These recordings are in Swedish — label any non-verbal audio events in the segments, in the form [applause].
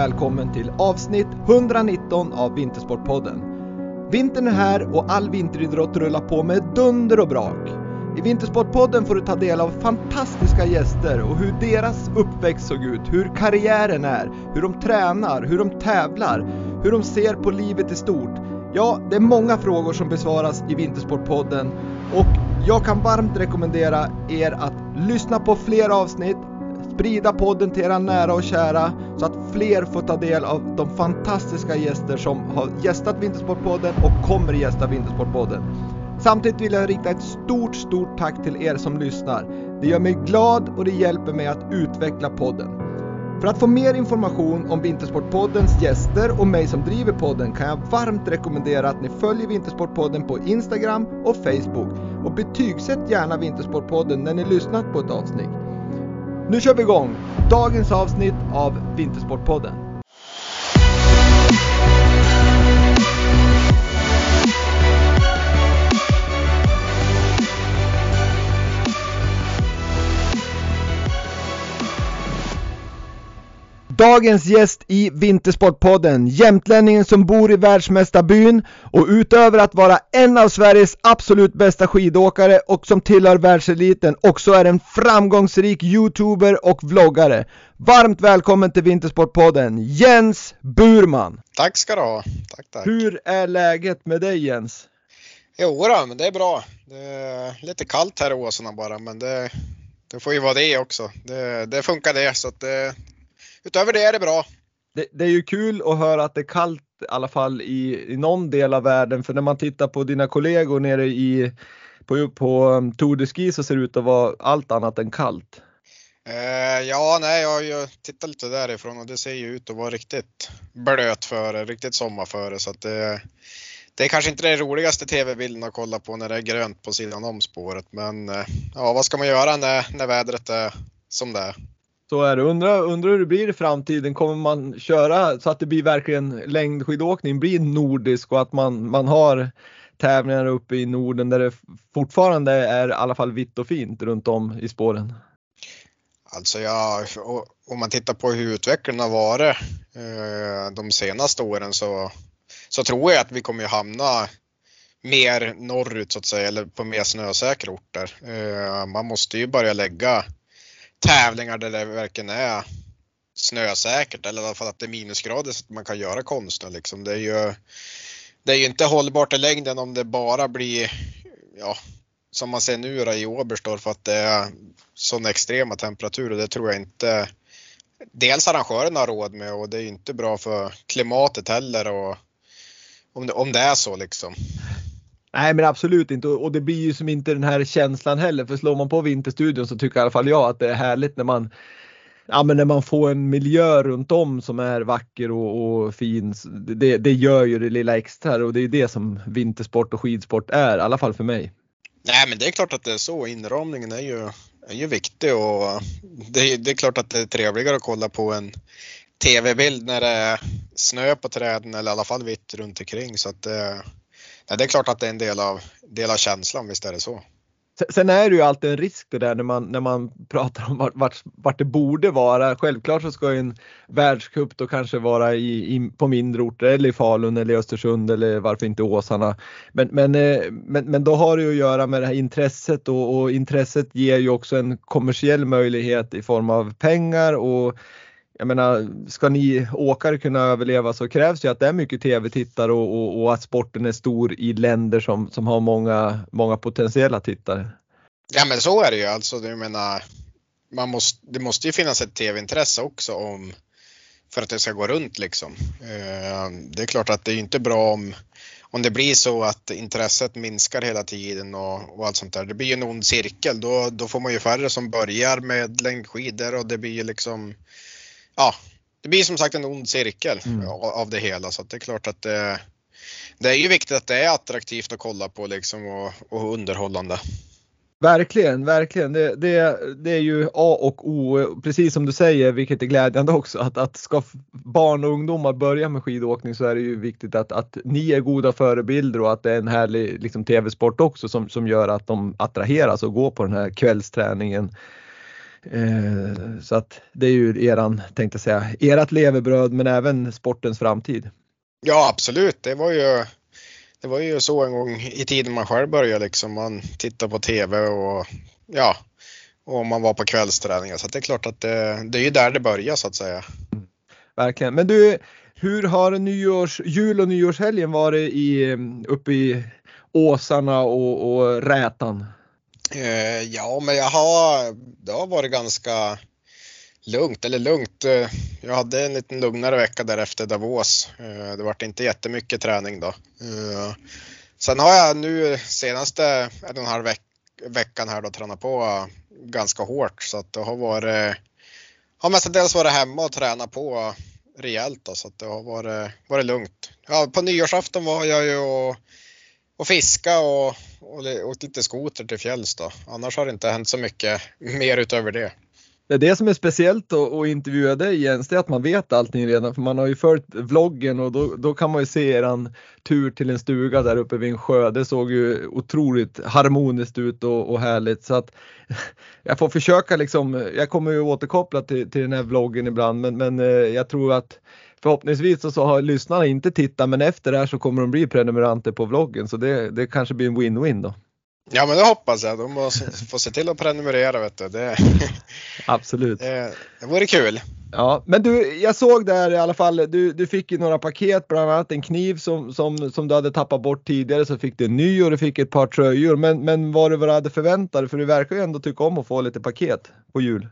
välkommen till avsnitt 119 av Vintersportpodden. Vintern är här och all vinteridrott rullar på med dunder och brak. I Vintersportpodden får du ta del av fantastiska gäster och hur deras uppväxt såg ut, hur karriären är, hur de tränar, hur de tävlar, hur de ser på livet i stort. Ja, det är många frågor som besvaras i Vintersportpodden och jag kan varmt rekommendera er att lyssna på fler avsnitt, sprida podden till era nära och kära så att fler får ta del av de fantastiska gäster som har gästat Vintersportpodden och kommer gästa Vintersportpodden. Samtidigt vill jag rikta ett stort, stort tack till er som lyssnar. Det gör mig glad och det hjälper mig att utveckla podden. För att få mer information om Vintersportpoddens gäster och mig som driver podden kan jag varmt rekommendera att ni följer Vintersportpodden på Instagram och Facebook och betygsätt gärna Vintersportpodden när ni lyssnat på ett avsnitt. Nu kör vi igång dagens avsnitt av Vintersportpodden. Dagens gäst i Vintersportpodden, jämtlänningen som bor i världsmästarbyn och utöver att vara en av Sveriges absolut bästa skidåkare och som tillhör världseliten också är en framgångsrik youtuber och vloggare. Varmt välkommen till Vintersportpodden, Jens Burman! Tack ska du ha! Tack, tack. Hur är läget med dig Jens? Jo då, men det är bra. Det är lite kallt här i Åsarna bara, men det, det får ju vara det också. Det, det funkar det, så att det, utöver det är det bra. Det, det, är ju kul att höra att det är kallt i alla fall i, i någon del av världen för när man tittar på dina kollegor nere i på, på um, Tour de Ski så ser det ut att vara allt annat än kallt. Eh, ja, nej, jag, jag tittar lite därifrån och det ser ju ut att vara riktigt blöt före, riktigt sommarföre så att det, det är kanske inte det roligaste tv-bilden att kolla på när det är grönt på sidan om spåret men eh, ja, vad ska man göra när, när vädret är som det är? Så är det. Undrar, undra hur det blir i framtiden. Kommer man köra så att det blir verkligen längdskidåkning blir nordisk och att man, man har tävlingar uppe i Norden där det fortfarande är i alla fall vitt och fint runt om i spåren? Alltså ja, om man tittar på hur utvecklingen har varit eh, de senaste åren så, så tror jag att vi kommer hamna mer norrut så att säga eller på mer snösäkra orter. Eh, man måste ju börja lägga tävlingar där det verkligen är snösäkert eller i alla fall att det är minusgrader så att man kan göra konsten liksom. Det är ju, det är ju inte hållbart i längden om det bara blir, ja, som man ser nu då i Oberstdorf att det är sådana extrema temperaturer. Det tror jag inte dels arrangörerna har råd med och det är inte bra för klimatet heller och om det, om det är så liksom. Nej men absolut inte och det blir ju som inte den här känslan heller för slår man på Vinterstudion så tycker i alla fall jag att det är härligt när man Ja men när man får en miljö runt om som är vacker och, och fin. Det, det gör ju det lilla extra och det är det som vintersport och skidsport är, i alla fall för mig. Nej men det är klart att det är så. Inramningen är ju, är ju viktig och det, det är klart att det är trevligare att kolla på en tv-bild när det är snö på träden eller i alla fall vitt runt omkring så att det, Ja, det är klart att det är en del av, del av känslan, visst är det så. Sen är det ju alltid en risk det där när man, när man pratar om vart, vart, vart det borde vara. Självklart så ska en världscup då kanske vara i, i, på mindre orter eller i Falun eller i Östersund eller varför inte Åsarna. Men, men, eh, men, men då har det ju att göra med det här intresset och, och intresset ger ju också en kommersiell möjlighet i form av pengar och jag menar, ska ni åkare kunna överleva så krävs det att det är mycket tv-tittare och, och, och, att sporten är stor i länder som, som har många, många potentiella tittare. Ja men så är det ju alltså. Jag menar, man måste, det måste ju finnas ett tv-intresse också om, för att det ska gå runt liksom. Eh, det är klart att det är inte bra om, om det blir så att intresset minskar hela tiden och, och allt sånt där. Det blir ju en ond cirkel. Då, då får man ju färre som börjar med längdskidor och det blir ju liksom ja, det blir som sagt en ond cirkel mm. av det hela så det är klart att det, det är ju viktigt att det är attraktivt att kolla på liksom och, och underhållande. Verkligen, verkligen. Det, det, det, är ju A och O, precis som du säger, vilket är glädjande också, att, att ska barn och ungdomar börja med skidåkning så är det ju viktigt att, att ni är goda förebilder och att det är en härlig liksom, tv-sport också som, som gör att de attraheras och går på den här kvällsträningen så att det är ju eran, tänkte jag säga, erat levebröd men även sportens framtid. Ja absolut, det var ju det var ju så en gång i tiden man själv började liksom. Man tittade på TV och ja, och man var på kvällsträningar. Så det är klart att det, det är ju där det börjar så att säga. Verkligen. Men du, hur har nyårs, jul och nyårshelgen varit i, uppe i Åsarna och, och Rätan? Eh, ja, men jag har, det har varit ganska lugnt, eller lugnt. Eh, jag hade en liten lugnare vecka därefter Davos. Eh, det vart inte jättemycket träning då. Eh, sen har jag nu senaste en och en halv veck veckan här då tränat på ganska hårt så att det har varit har mestadels varit hemma och tränat på rejält då, så att det har varit, varit lugnt. Ja, på nyårsafton var jag ju och, och fiska och, och och lite skoter till fjälls då. Annars har det inte hänt så mycket mer utöver det. Det är det som är speciellt att intervjua dig Jens, det är att man vet allting redan för man har ju följt vloggen och då, då kan man ju se eran tur till en stuga där uppe vid en sjö. Det såg ju otroligt harmoniskt ut och, och härligt så att [laughs] jag får försöka liksom, jag kommer ju återkoppla till, till den här vloggen ibland men, men eh, jag tror att förhoppningsvis så, så har lyssnarna inte tittat men efter det här så kommer de bli prenumeranter på vloggen så det, det kanske blir en win-win då. Ja men det hoppas jag. De måste få se till att prenumerera vet du. Det, [laughs] Absolut. Det, det vore kul. Ja, men du, jag såg där i alla fall, du, du fick ju några paket, bland annat en kniv som, som, som du hade tappat bort tidigare, så fick du en ny och du fick ett par tröjor. Men, men var det vad du hade förväntat dig? För du verkar ju ändå tycka om att få lite paket på jul.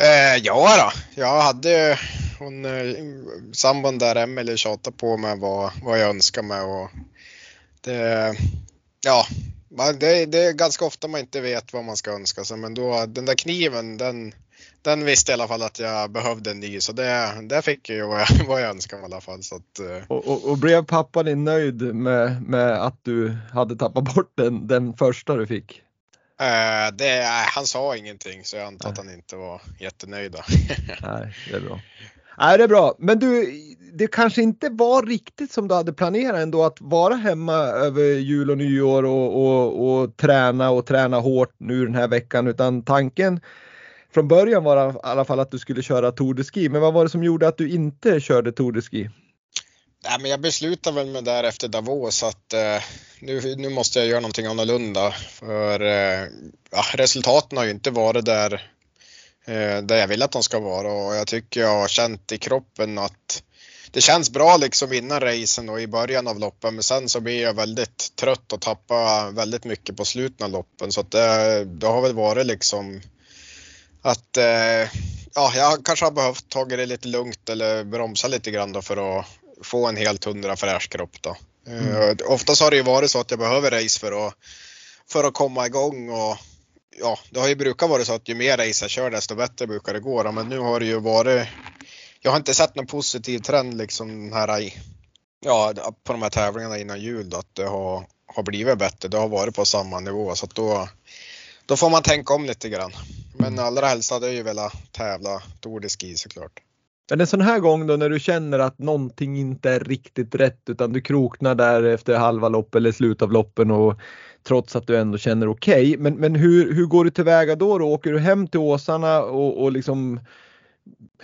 Eh, ja då, jag hade hon, eh, sambon där Emelie tjatade på mig vad, vad jag önskar mig och det, ja, det, det, är ganska ofta man inte vet vad man ska önska sig men då den där kniven den, den visste i alla fall att jag behövde en ny så det, det fick jag vad jag, [laughs] vad jag önskade i alla fall. Så att, eh. och, och, och, blev pappan din nöjd med, med att du hade tappat bort den, den första du fick? Eh, det, han sa ingenting så jag antar att han inte var jättenöjd. [laughs] Nej, det är bra. Nej, det är bra. Men du, det kanske inte var riktigt som du hade planerat ändå att vara hemma över jul och nyår och, och, och träna och träna hårt nu den här veckan utan tanken från början var i alla fall att du skulle köra Tour de Ski. Men vad var det som gjorde att du inte körde Tour de Ski? Nej, men jag beslutade väl mig där efter Davos att eh, nu, nu måste jag göra någonting annorlunda. För eh, ja, resultaten har ju inte varit där, eh, där jag vill att de ska vara. Och jag tycker jag har känt i kroppen att det känns bra liksom innan racen och i början av loppen. Men sen så blir jag väldigt trött och tappar väldigt mycket på slutet av loppen. Så att det, det har väl varit liksom att eh, ja, jag kanske har behövt ta det lite lugnt eller bromsa lite grann då för att få en helt hundra fräsch kropp då. Mm. Uh, oftast har det ju varit så att jag behöver race för att, för att komma igång och ja, det har ju brukat vara så att ju mer race jag kör desto bättre brukar det gå. Men nu har det ju varit jag har inte sett någon positiv trend liksom här i, ja, på de här tävlingarna innan jul då, att det har, har blivit bättre. Det har varit på samma nivå så att då, då får man tänka om lite grann. Men mm. allra helst hade jag ju velat tävla Tour de Ski såklart. Men en sån här gång då när du känner att någonting inte är riktigt rätt utan du kroknar där efter halva lopp eller slut av loppen och trots att du ändå känner okej. Okay. Men, men hur, hur går du tillväga då, då? Åker du hem till Åsarna och, och liksom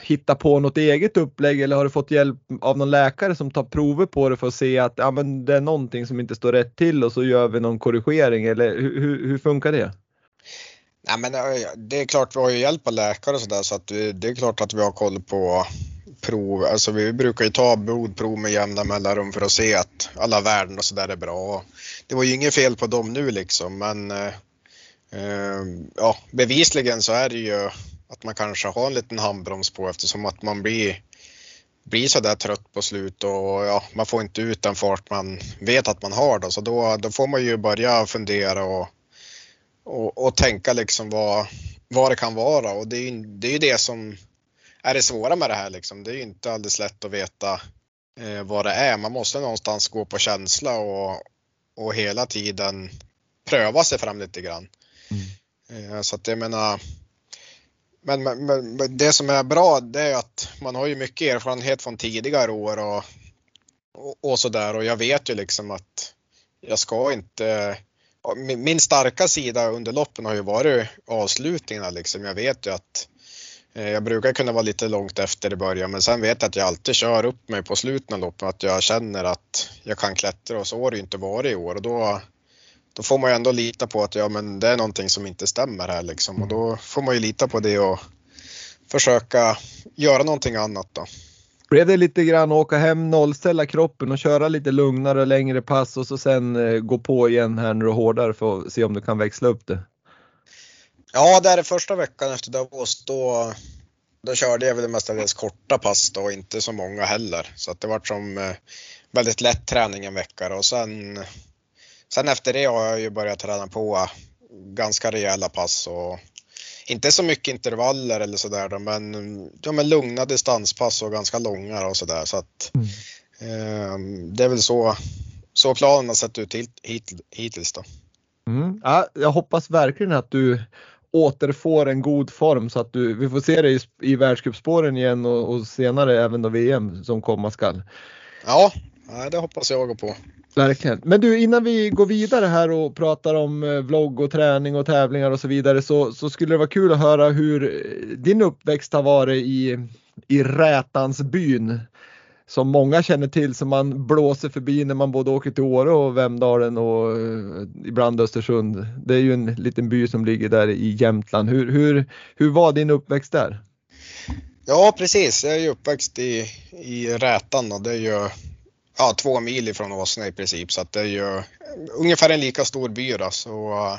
hitta på något eget upplägg eller har du fått hjälp av någon läkare som tar prover på det för att se att ja, men det är någonting som inte står rätt till och så gör vi någon korrigering eller hur, hur, hur funkar det? Ja, men eh, det är klart vi har ju hjälp av läkare och sådär så att det är klart att vi har koll på prov. Alltså vi brukar ju ta blodprov med jämna mellanrum för att se att alla värden och sådär är bra. Det var ju inget fel på dem nu liksom men eh, eh, ja, bevisligen så är det ju att man kanske har en liten handbroms på eftersom att man blir, blir så där trött på slut och ja, man får inte ut den fart man vet att man har då. Så då, då får man ju börja fundera och, och, och tänka liksom vad, vad det kan vara och det är ju det, är det som är det svåra med det här liksom. Det är ju inte alldeles lätt att veta eh, vad det är. Man måste någonstans gå på känsla och, och hela tiden pröva sig fram lite grann. Mm. Eh, så att jag menar, men, men, men, det som är bra det är att man har ju mycket erfarenhet från tidigare år och, och, och så där och jag vet ju liksom att jag ska inte min starka sida under loppen har ju varit avslutningarna liksom. Jag vet ju att eh, jag brukar kunna vara lite långt efter i början men sen vet jag att jag alltid kör upp mig på slutet av loppet. Att jag känner att jag kan klättra och så har det ju inte varit i år och då, då får man ju ändå lita på att ja, men det är någonting som inte stämmer här liksom och då får man ju lita på det och försöka göra någonting annat då. Blev det lite grann åka hem, nollställa kroppen och köra lite lugnare och längre pass och så sen eh, gå på igen här nu och hårdare för att se om du kan växla upp det? Ja, det är det första veckan efter Davos då, då körde jag väl mestadels korta pass då, inte så många heller. Så att det var som eh, väldigt lätt träning en vecka och sen, sen efter det har jag ju börjat träna på eh, ganska rejäla pass och inte så mycket intervaller eller sådär men, ja, men lugna distanspass och ganska långa och sådär. Så att mm. eh, det är väl så, så planen har sett ut hit, hit, hittills då. Mm. Ja, jag hoppas verkligen att du återfår en god form så att du, vi får se dig i, i världscupspåren igen och, och, senare även då VM som komma skall. Ja, det hoppas jag på. Verkligen. Men du innan vi går vidare här och pratar om eh, vlogg och träning och tävlingar och så vidare så, så skulle det vara kul att höra hur eh, din uppväxt har varit i, i Rätansbyn. Som många känner till som man blåser förbi när man både åker till Åre och Vemdalen och eh, ibland Östersund. Det är ju en liten by som ligger där i Jämtland. Hur, hur, hur var din uppväxt där? Ja precis, jag är ju uppväxt i, i Rätan och det är ju ja, två mil ifrån Åsne i princip så att det är ju ungefär en lika stor by då. Så, eh,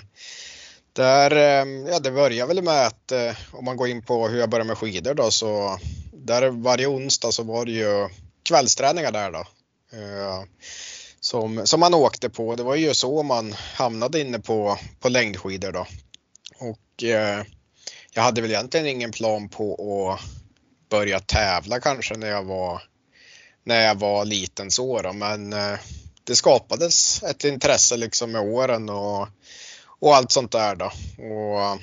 där, eh, ja, det börjar väl med att eh, om man går in på hur jag började med skidor då så där varje onsdag så var det ju kvällsträningar där då. Som, som man åkte på. Det var ju så man hamnade inne på, på längdskidor då. Och jag hade väl egentligen ingen plan på att börja tävla kanske när jag var när jag var liten så då, men eh, det skapades ett intresse liksom med åren och, och allt sånt där då. Och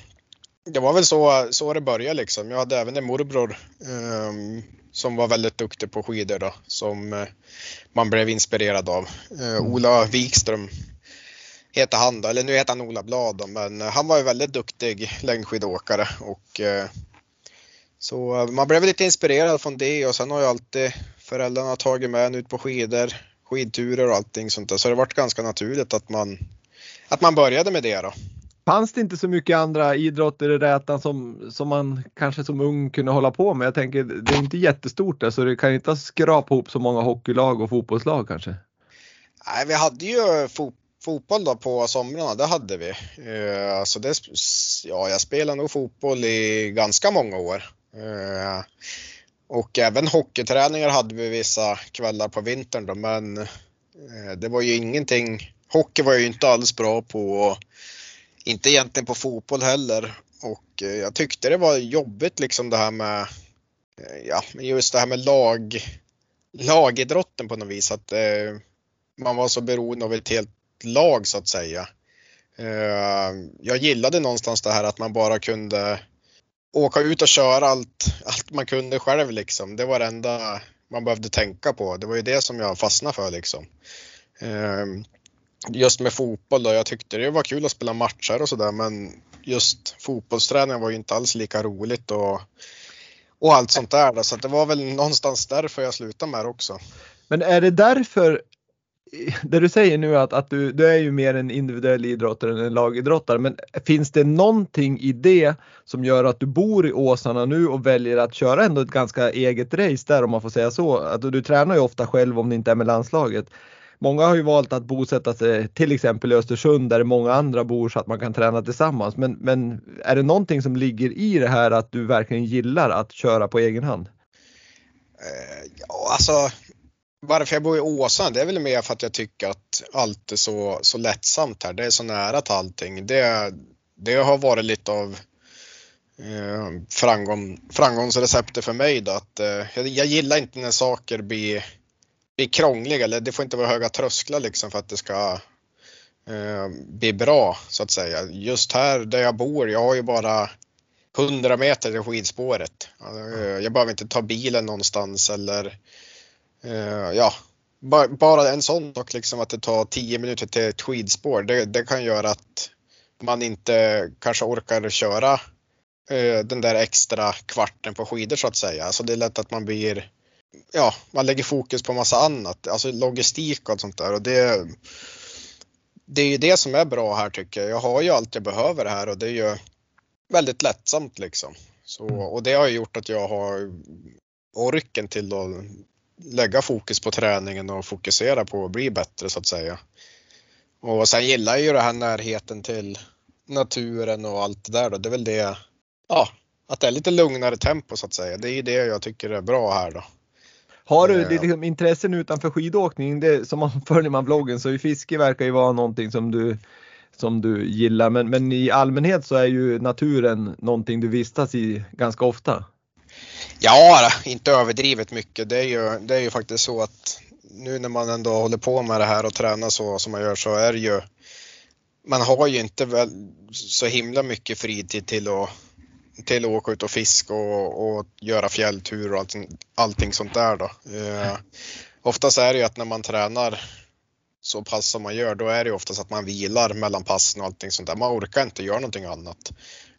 det var väl så, så det började liksom. Jag hade även en morbror um, som var väldigt duktig på skidor då, som uh, man blev inspirerad av. Uh, Ola Wikström heter han då, eller nu heter han Ola Blad då, men uh, han var ju väldigt duktig längdskidåkare och så man blev lite inspirerad från det och sen har jag alltid föräldrarna tagit med en ut på skidor, skidturer och allting sånt där. Så det varit ganska naturligt att man, att man började med det då. Fanns det inte så mycket andra idrotter i Rätan som, som man kanske som ung kunde hålla på med? Jag tänker det är inte jättestort där så det kan inte skrapa ihop så många hockeylag och fotbollslag kanske? Nej, vi hade ju fot fotboll då på somrarna, det hade vi. Uh, alltså det, ja, jag spelade nog fotboll i ganska många år. Uh, och även hockeyträningar hade vi vissa kvällar på vintern då, men eh, det var ju ingenting. Hockey var jag ju inte alls bra på och inte egentligen på fotboll heller. Och eh, jag tyckte det var jobbigt liksom det här med, eh, ja, just det här med lag, lagidrotten på något vis. Att eh, man var så beroende av ett helt lag så att säga. Eh, jag gillade någonstans det här att man bara kunde åka ut och köra allt, allt man kunde själv liksom. Det var det enda man behövde tänka på. Det var ju det som jag fastnade för liksom. Ehm, just med fotboll då, jag tyckte det var kul att spela matcher och sådär men just fotbollsträningen var ju inte alls lika roligt och, och allt sånt där. Så det var väl någonstans därför jag slutade med det också. Men är det därför det du säger nu att, att du, du är ju mer en individuell idrottare än en lagidrottare, men finns det någonting i det som gör att du bor i Åsarna nu och väljer att köra ändå ett ganska eget race där om man får säga så? Att du, du tränar ju ofta själv om det inte är med landslaget. Många har ju valt att bosätta sig till exempel i Östersund där många andra bor så att man kan träna tillsammans. Men, men är det någonting som ligger i det här att du verkligen gillar att köra på egen hand? Eh, ja, alltså varför jag bor i Åsa, det är väl mer för att jag tycker att allt är så, så lättsamt här. Det är så nära till allting. Det, det har varit lite av eh, framgång, framgångsreceptet för mig då. Att, eh, jag, jag, gillar inte när saker blir, blir krångliga eller det får inte vara höga trösklar liksom för att det ska eh, bli bra så att säga. Just här där jag bor, jag har ju bara 100 meter till skidspåret. Eh, jag behöver inte ta bilen någonstans eller Eh, Eh, ja, bara en sån sak liksom att det tar 10 minuter till ett skidspår, det, det kan göra att man inte kanske orkar köra eh, den där extra kvarten på skidor så att säga. Alltså det är lätt att man blir, ja, man lägger fokus på massa annat, alltså logistik och sånt där och det, det är ju det som är bra här tycker jag. Jag har ju allt jag behöver här och det är ju väldigt lättsamt liksom. Så, och det har gjort att jag har orken till att lägga fokus på träningen och fokusera på att bli bättre så att säga. Och sen gillar jag ju den här närheten till naturen och allt det där då. Det är väl det, ja, att det är lite lugnare tempo så att säga. Det är det jag tycker är bra här då. Har du det liksom intressen utanför skidåkning? Det, som man [laughs] följer man vloggen så fiske verkar ju vara någonting som du som du gillar men, men i allmänhet så är ju naturen någonting du vistas i ganska ofta. Ja, inte överdrivet mycket. Det är ju, det är ju faktiskt så att nu när man ändå håller på med det här och tränar så som man gör så är det ju man har ju inte väl så himla mycket fritid till att, till att åka ut och fiska och, och göra fjälltur och allting, allting sånt där då. Eh, oftast är det ju att när man tränar så pass som man gör, då är det ju oftast att man vilar mellan passen och allting sånt där. Man orkar inte göra någonting annat.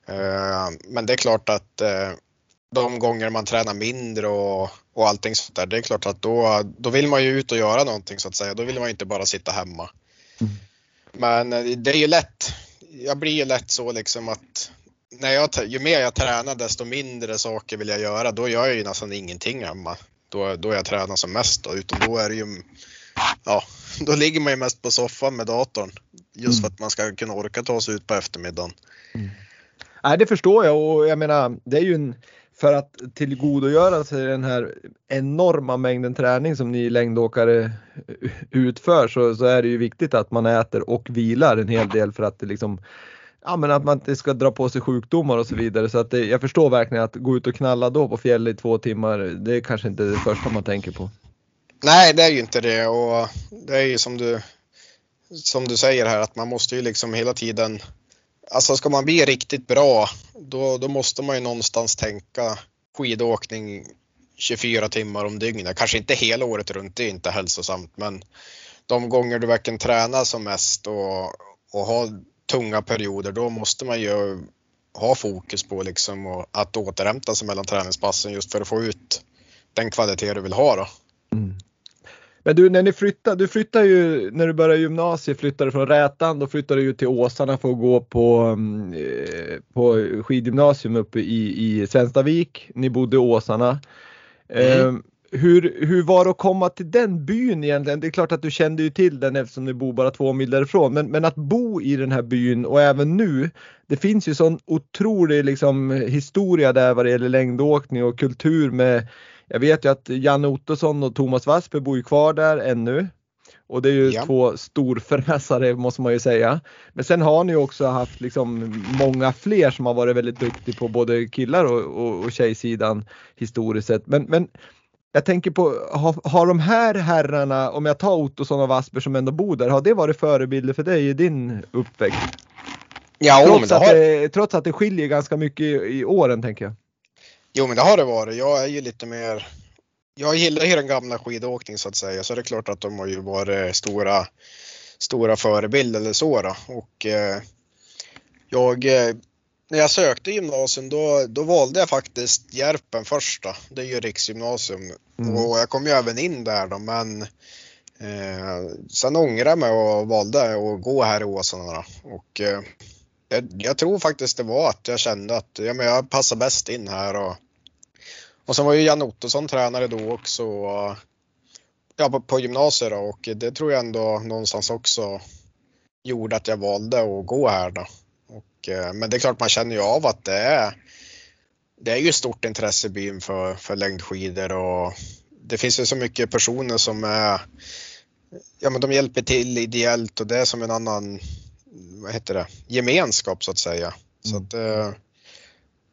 Eh, men det är klart att eh, de gånger man tränar mindre och, och allting sånt där, det är klart att då, då vill man ju ut och göra någonting så att säga. Då vill man ju inte bara sitta hemma. Mm. Men eh, det är ju lätt. Jag blir ju lätt så liksom att när jag, ju mer jag tränar desto mindre saker vill jag göra. Då gör jag ju nästan ingenting hemma. Då, då jag tränar som mest då, utan då är det ju, ja, då ligger man ju mest på soffan med datorn. Just mm. för att man ska kunna orka ta sig ut på eftermiddagen. Mm. Nej, det förstår jag och jag menar, det är ju en, för att tillgodogöra sig den här enorma mängden träning som ni längdåkare utför så, så är det ju viktigt att man äter och vilar en hel del för att det liksom Ja men att man inte ska dra på sig sjukdomar och så vidare så att det, jag förstår verkligen att gå ut och knalla då på fjället i två timmar det är kanske inte det första man tänker på. Nej det är ju inte det och det är ju som du som du säger här att man måste ju liksom hela tiden Alltså ska man bli riktigt bra då, då måste man ju någonstans tänka skidåkning 24 timmar om dygnet. Kanske inte hela året runt, det är inte hälsosamt men de gånger du verkligen tränar som mest och, och har tunga perioder då måste man ju ha fokus på liksom och att återhämta sig mellan träningspassen just för att få ut den kvalitet du vill ha. Då. Mm. Men du, när ni flyttade, du flyttade ju när du började gymnasiet, flyttade från Rätan, då flyttade du till Åsarna för att gå på, mm, eh, på skidgymnasium uppe i, i Svenstavik. Ni bodde i Åsarna. Mm. Eh, hur, hur var det att komma till den byn egentligen? Det är klart att du kände ju till den eftersom du bor bara två mil därifrån. Men, men att bo i den här byn och även nu. Det finns ju sån otrolig liksom, historia där vad det gäller längdåkning och kultur med jag vet ju att Janne Ottosson och Thomas Wassberg bor ju kvar där ännu. Och det är ju ja. två storfräsare måste man ju säga. Men sen har ni också haft liksom många fler som har varit väldigt duktiga på både killar och, och, och tjejsidan historiskt sett. Men, men jag tänker på, har, har de här herrarna, om jag tar Ottosson och Wassberg som ändå bor där, har det varit förebilder för dig i din uppväxt? Ja, trots, det har... att det, trots att det skiljer ganska mycket i, i åren tänker jag. Jo men det har det varit. Jag är ju lite mer jag gillar ju den gamla skidåkningen så att säga så det är klart att de har ju varit stora, stora förebilder eller så då. Och eh, jag, eh, när jag sökte gymnasium då, då valde jag faktiskt Järpen första. Det är ju riksgymnasium mm. och jag kom ju även in där då men eh, sen ångrade jag mig och valde att gå här i Åsarna. Och eh, jag, jag, tror faktiskt det var att jag kände att ja, men jag passar bäst in här och och sen var ju Jan Ottosson tränare då också. Ja, på, på gymnasiet då, och det tror jag ändå någonstans också gjorde att jag valde att gå här då. Och, eh, men det är klart man känner ju av att det är det är ju stort intresse i byn för, för längdskidor och det finns ju så mycket personer som är ja men de hjälper till ideellt och det är som en annan vad heter det, gemenskap så att säga. Så mm. att, eh,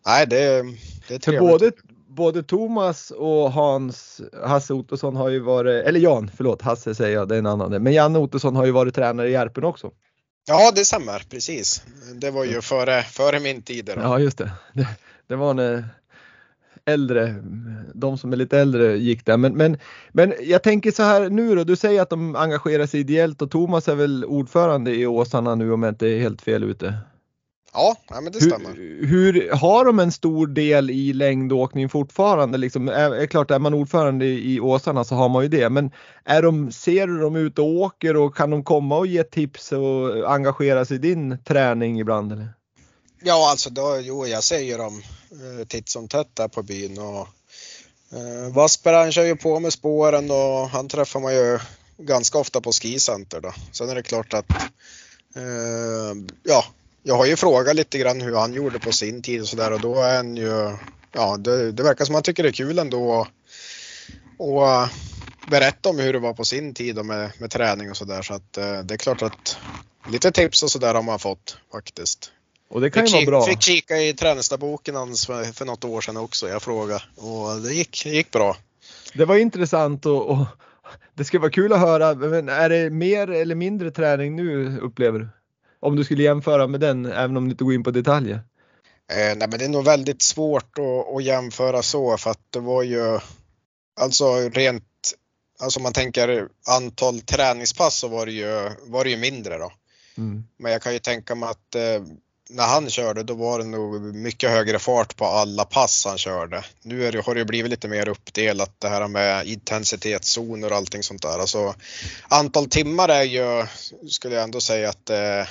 nej det, det är trevligt. För både, både Thomas och Hans, Hasse Ottosson har ju varit, eller Jan, förlåt, Hasse säger jag, det är en annan. Men Janne Ottosson har ju varit tränare i Järpen också. Ja, det stämmer precis. Det var ju före, före min tid. Då. Ja, just det. det. det. var när äldre, de som är lite äldre gick där. Men, men, men jag tänker så här nu då, du säger att de engagerar sig ideellt och Thomas är väl ordförande i Åsarna nu om jag inte är helt fel ute? Ja, men det stämmer. Hur, hur, har de en stor del i längdåkning fortfarande? Liksom, är, är klart, är man ordförande i, i Åsarna så har man ju det. Men är de, ser du dem ute och åker och kan de komma och ge tips och engagera sig i din träning ibland? Eller? Ja, alltså då, jo, jag ser ju dem eh, titt som tätt där på byn. Och, eh, Wasper han kör ju på med spåren och han träffar man ju ganska ofta på skicenter då. Sen är det klart att eh, ja, jag har ju frågat lite grann hur han gjorde på sin tid och sådär och då är han ju, ja det, det verkar som han tycker det är kul ändå och berätta om hur det var på sin tid med, med träning och sådär så att eh, det är klart att lite tips och sådär har man fått faktiskt. Och det kan ju vara bra. Fick kika i träningsdagboken hans för, för något år sedan också. Jag frågade och det gick, gick bra. Det var intressant och, och det ska vara kul att höra. Men är det mer eller mindre träning nu upplever du? Om du skulle jämföra med den, även om du inte går in på detaljer? Eh, nej, men det är nog väldigt svårt att, att, jämföra så för att det var ju alltså rent, alltså om man tänker antal träningspass så var det ju, var det ju mindre då. Mm. Men jag kan ju tänka mig att eh, när han körde då var det nog mycket högre fart på alla pass han körde. Nu det, har det blivit lite mer uppdelat det här med intensitetszoner och allting sånt där. Alltså, antal timmar är ju, skulle jag ändå säga att det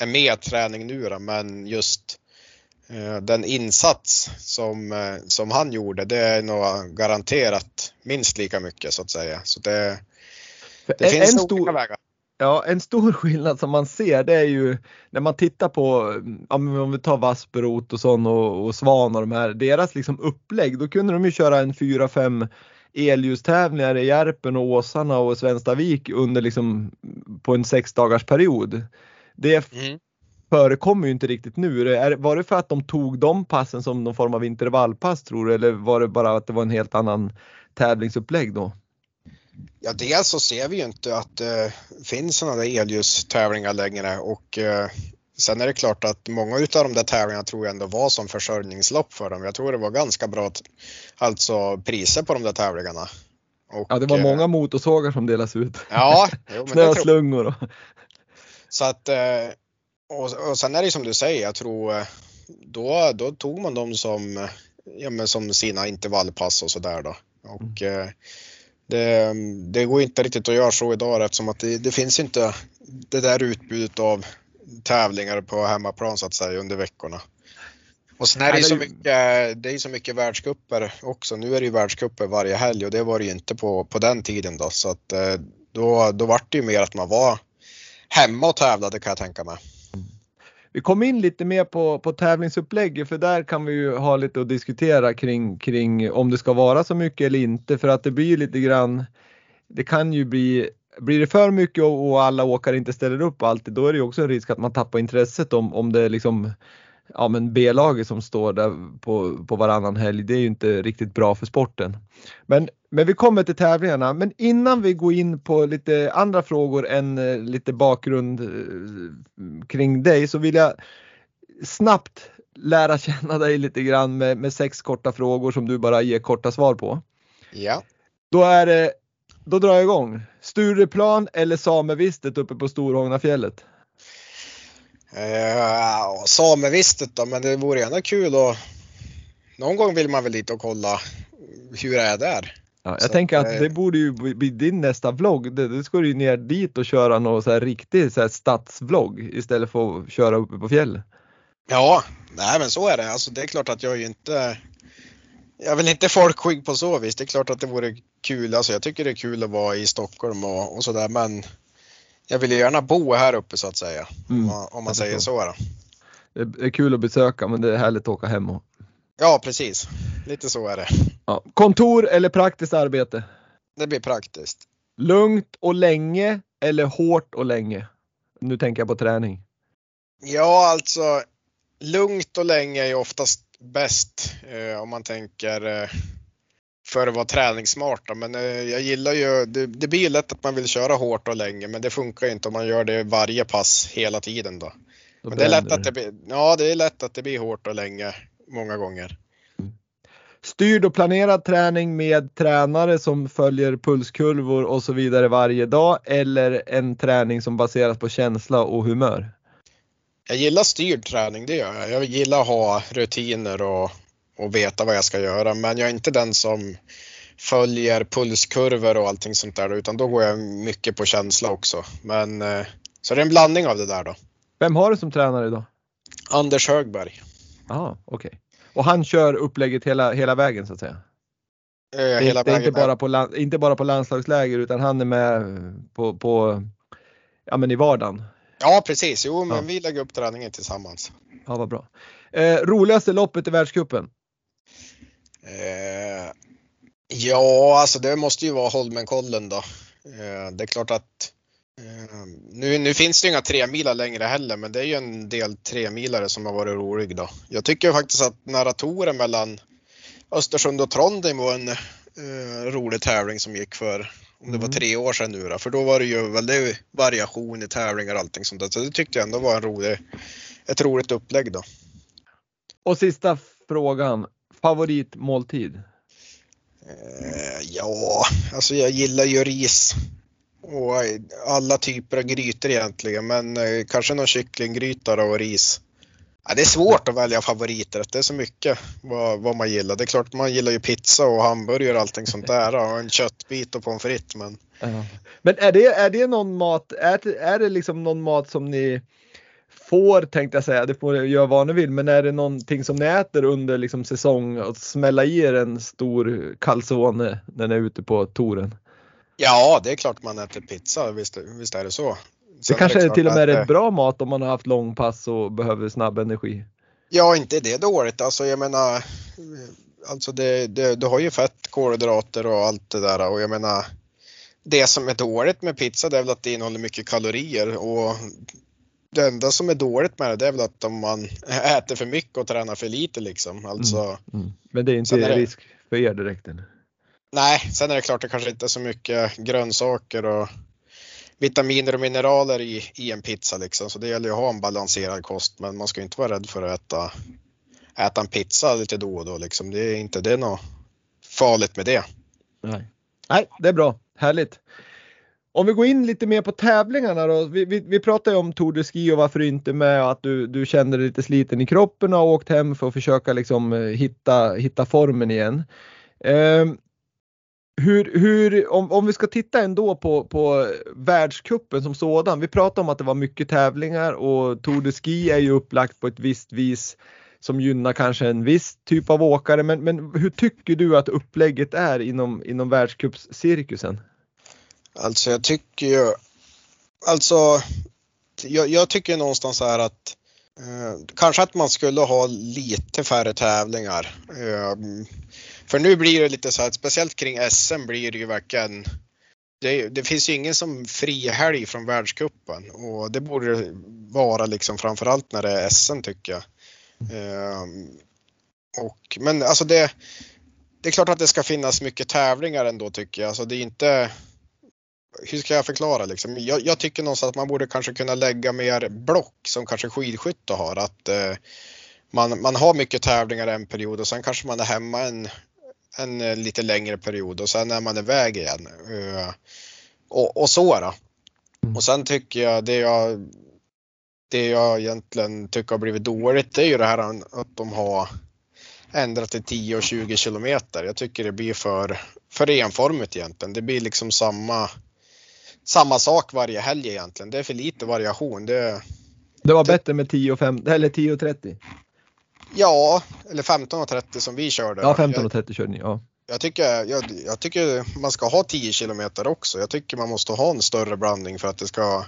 är mer träning nu då, men just eh, den insats som, eh, som han gjorde det är nog garanterat minst lika mycket så att säga. Så det, det en, finns en stor, vägar. Ja, en stor [laughs] skillnad som man ser det är ju när man tittar på, om vi tar Vasper, Ottosson och, och Svan och de här, deras liksom upplägg, då kunde de ju köra en 4-5 elljustävlingar i Järpen och Åsarna och Svenstavik under liksom på en sex dagars period. Det mm. förekommer ju inte riktigt nu. Var det för att de tog de passen som någon form av intervallpass tror du eller var det bara att det var en helt annan tävlingsupplägg då? Ja, dels så ser vi ju inte att det finns sådana där elljustävlingar längre och eh, sen är det klart att många utav de där tävlingarna tror jag ändå var som försörjningslopp för dem. Jag tror det var ganska bra alltså priser på de där tävlingarna. Och, ja, det var många motorsågar som delas ut. Ja, [laughs] snöslungor. Och... Så att, eh, och, och sen är det som du säger, jag tror eh, då, då tog man dem som, ja, men som sina intervallpass och sådär då. Och mm. Det, det, går inte riktigt att göra så idag eftersom att det, det finns inte det där utbudet av tävlingar på hemmaplan så att säga under veckorna. Och sen är det ju så mycket, det är så mycket världscuper också. Nu är det ju världscuper varje helg och det var det ju inte på, på den tiden då så att eh, då, då var det ju mer att man var hemma och tävlade kan jag tänka mig. Vi kom in lite mer på, på tävlingsupplägget för där kan vi ju ha lite att diskutera kring, kring om det ska vara så mycket eller inte för att det blir lite grann Det kan ju bli Blir det för mycket och, och alla åkare inte ställer upp alltid då är det ju också en risk att man tappar intresset om, om det liksom ja men B-laget som står där på, på varannan helg, det är ju inte riktigt bra för sporten. Men, men vi kommer till tävlingarna, men innan vi går in på lite andra frågor än eh, lite bakgrund eh, kring dig så vill jag snabbt lära känna dig lite grann med, med sex korta frågor som du bara ger korta svar på. Ja. Då är det, då drar jag igång. Stureplan eller samevistet uppe på Storhognafjället? Eh, samevistet då, men det vore gärna kul och någon gång vill man väl dit och kolla hur det är där. Ja, jag så tänker att, att det borde ju bli din nästa vlogg. Det, det ska du ju ner dit och köra någon så här riktig så här stadsvlogg istället för att köra uppe på fjället. Ja, nej men så är det. Alltså det är klart att jag är ju inte jag är väl inte folkskygg på så vis. Det är klart att det vore kul. Alltså jag tycker det är kul att vara i Stockholm och, och sådär men jag vill ju gärna bo här uppe så att säga. Mm. Om man, om man säger så. Då. Det är kul att besöka men det är härligt att åka hem och... Ja precis, lite så är det. Ja. Kontor eller praktiskt arbete? Det blir praktiskt. Lugnt och länge eller hårt och länge? Nu tänker jag på träning. Ja alltså lugnt och länge är oftast bäst eh, om man tänker eh, för att vara träningssmart. Men eh, jag gillar ju, det, det blir lätt att man vill köra hårt och länge men det funkar inte om man gör det varje pass hela tiden då. då men det är lätt att det blir, ja det är lätt att det blir hårt och länge många gånger. styrd och planerad träning med tränare som följer pulskurvor och så vidare varje dag eller en träning som baseras på känsla och humör? Jag gillar styrd träning, det gör jag. Jag gillar att ha rutiner och, och veta vad jag ska göra, men jag är inte den som följer pulskurvor och allting sånt där utan då går jag mycket på känsla också. Men eh, så det är en blandning av det där då. Vem har du som tränare idag? Anders Högberg. Ja, okej. Okay. Och han kör upplägget hela, hela vägen så att säga? Eh, det, hela det är inte bara, på, inte bara på landslagsläger utan han är med på, på ja, men i vardagen? Ja precis, jo men ja. vi lägger upp träningen tillsammans. Ja vad bra. Eh, roligaste loppet i världscupen? Eh, ja alltså det måste ju vara Holmenkollen då. Eh, det är klart att nu, nu finns det ju inga tremilar längre heller men det är ju en del tremilare som har varit rolig då. Jag tycker faktiskt att narratorer mellan Östersund och Trondheim var en eh, rolig tävling som gick för om det var mm. tre år sedan nu då, för då var det ju väldigt variation i tävlingar och allting sånt där. Så det tyckte jag ändå var en rolig, ett roligt upplägg då. Och sista frågan, favoritmåltid? Eh, ja, alltså jag gillar ju ris och eh, alla typer av grytor egentligen, men eh, kanske någon kycklinggryta och ris. Ja, det är svårt att välja favoriter, det är så mycket vad, vad, man gillar. Det är klart man gillar ju pizza och hamburgare och allting sånt där och en köttbit och pommes frites. Men, men är, det, är det någon mat, är, är det liksom någon mat som ni får tänkte jag säga, det får ni göra vad ni vill, men är det någonting som ni äter under liksom säsong och smälla i er en stor calzone när ni är ute på touren? Ja, det är klart man äter pizza, visst, visst är det så. Sen det kanske är, det till och med är rätt bra mat om man har haft långpass och behöver snabb energi. Ja, inte det dåligt. Alltså jag menar, alltså det, det, du har ju fett, kolhydrater och allt det där och jag menar det som är dåligt med pizza det är väl att det innehåller mycket kalorier och det enda som är dåligt med det, det är väl att om man äter för mycket och tränar för lite liksom. Alltså, mm, mm. Men det är inte är risk för er direkt? Nej, sen är det klart det kanske inte är så mycket grönsaker och vitaminer och mineraler i, i en pizza liksom. Så det gäller ju att ha en balanserad kost men man ska inte vara rädd för att äta, äta en pizza lite då och då liksom. Det är inte det är något farligt med det. Nej. Nej, det är bra. Härligt. Om vi går in lite mer på tävlingarna då. Vi, vi, vi pratade ju om Tour de Ski och varför du inte är med och att du, du kände dig lite sliten i kroppen och har åkt hem för att försöka liksom eh, hitta, hitta formen igen. Eh, hur, hur, om, om vi ska titta ändå på, på världskuppen som sådan. Vi pratade om att det var mycket tävlingar och Tour de Ski är ju upplagt på ett visst vis som gynnar kanske en viss typ av åkare. Men, men hur tycker du att upplägget är inom, inom världscupscirkusen? Alltså jag tycker ju, alltså jag, jag tycker någonstans så här att eh, kanske att man skulle ha lite färre tävlingar. Eh, för nu blir det lite så här, speciellt kring SM blir det ju verkligen det, det, finns ju ingen som frihelg från världskuppen och det borde det vara liksom framförallt när det är SM tycker jag. Um, och, men alltså det, det är klart att det ska finnas mycket tävlingar ändå tycker jag. Alltså det är inte, hur ska jag förklara liksom? Jag, jag tycker någonstans att man borde kanske kunna lägga mer block som kanske skidskytte har. Att eh, man, man har mycket tävlingar en period och sen kanske man är hemma en, en eh, lite längre period och sen är man iväg igen. Uh, och, och, så då. Mm. Och sen tycker jag det jag det jag egentligen tycker har blivit dåligt det är ju det här att de har ändrat till 10 och 20 kilometer. Jag tycker det blir för, för enformigt egentligen. Det blir liksom samma, samma sak varje helg egentligen. Det är för lite variation. Det, det var bättre med 10 och 5, eller 10 och 30? Ja, eller 15 och 30 som vi körde. Ja, 15 och 30 körde ni. Ja. Jag tycker, jag, jag, tycker man ska ha 10 kilometer också. Jag tycker man måste ha en större blandning för att det ska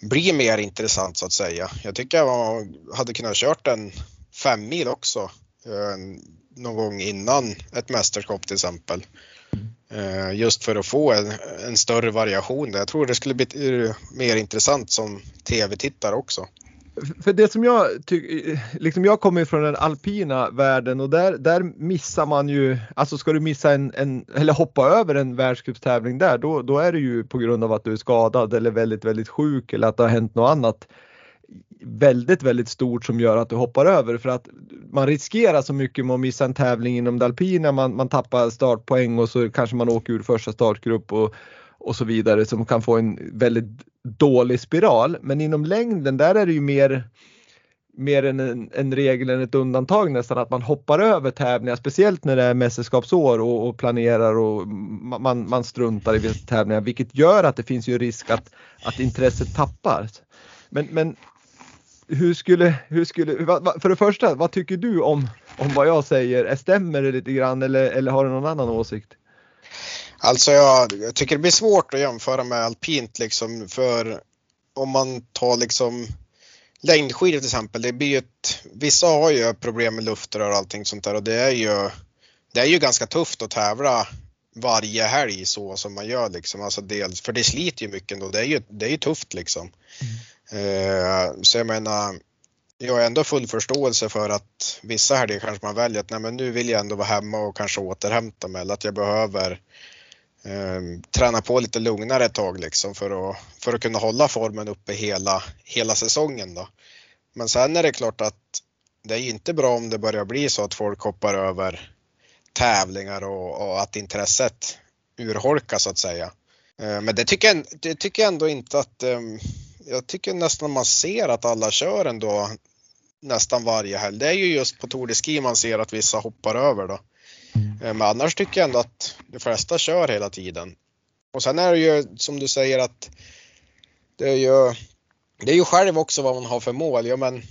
bli mer intressant så att säga. Jag tycker man hade kunnat kört en fem mil också eh, någon gång innan ett mästerskap till exempel. Eh, just för att få en, en större variation. Där. Jag tror det skulle bli mer intressant som tv-tittare också för det som jag tycker, liksom jag kommer från den alpina världen och där, där missar man ju, alltså ska du missa en, en eller hoppa över en världscupstävling där, då, då är det ju på grund av att du är skadad eller väldigt, väldigt sjuk eller att det har hänt något annat. väldigt, väldigt stort som gör att du hoppar över för att man riskerar så mycket med att missa en tävling inom det alpina. Man, man tappar startpoäng och så kanske man åker ur första startgrupp och, och så vidare som kan få en väldigt dålig spiral. Men inom längden där är det ju mer mer än en, en regel än ett undantag nästan att man hoppar över tävlingar, speciellt när det är mästerskapsår och, och planerar och man, man struntar i vissa tävlingar, vilket gör att det finns ju risk att, att intresset tappar. Men, men hur skulle, hur skulle, för det första, vad tycker du om, om vad jag säger? Stämmer det lite grann eller, eller har du någon annan åsikt? Alltså jag, jag tycker det blir svårt att jämföra med alpint liksom för om man tar liksom längdskidor till exempel, det blir ju ett, vissa har ju problem med luftrör och allting sånt där och det är ju, det är ju ganska tufft att tävla varje helg så som man gör liksom. Alltså dels, för det sliter ju mycket ändå, det är ju, det är ju tufft liksom. Mm. Uh, så jag menar, jag har ändå full förståelse för att vissa helger kanske man väljer att nej men nu vill jag ändå vara hemma och kanske återhämta mig eller att jag behöver eh, träna på lite lugnare ett tag liksom för att, för att kunna hålla formen uppe hela, hela säsongen då. Men sen är det klart att det är inte bra om det börjar bli så att folk hoppar över tävlingar och, och att intresset urholkas så att säga. Eh, men det tycker, jag, det tycker jag ändå inte att, ehm, jag tycker nästan man ser att alla kör ändå nästan varje helg. Det är ju just på Tour de Ski man ser att vissa hoppar över då. Eh, men annars tycker jag ändå att de flesta kör hela tiden. Och sen är det ju som du säger att det är ju, det är ju själv också vad man har för mål. Ja, men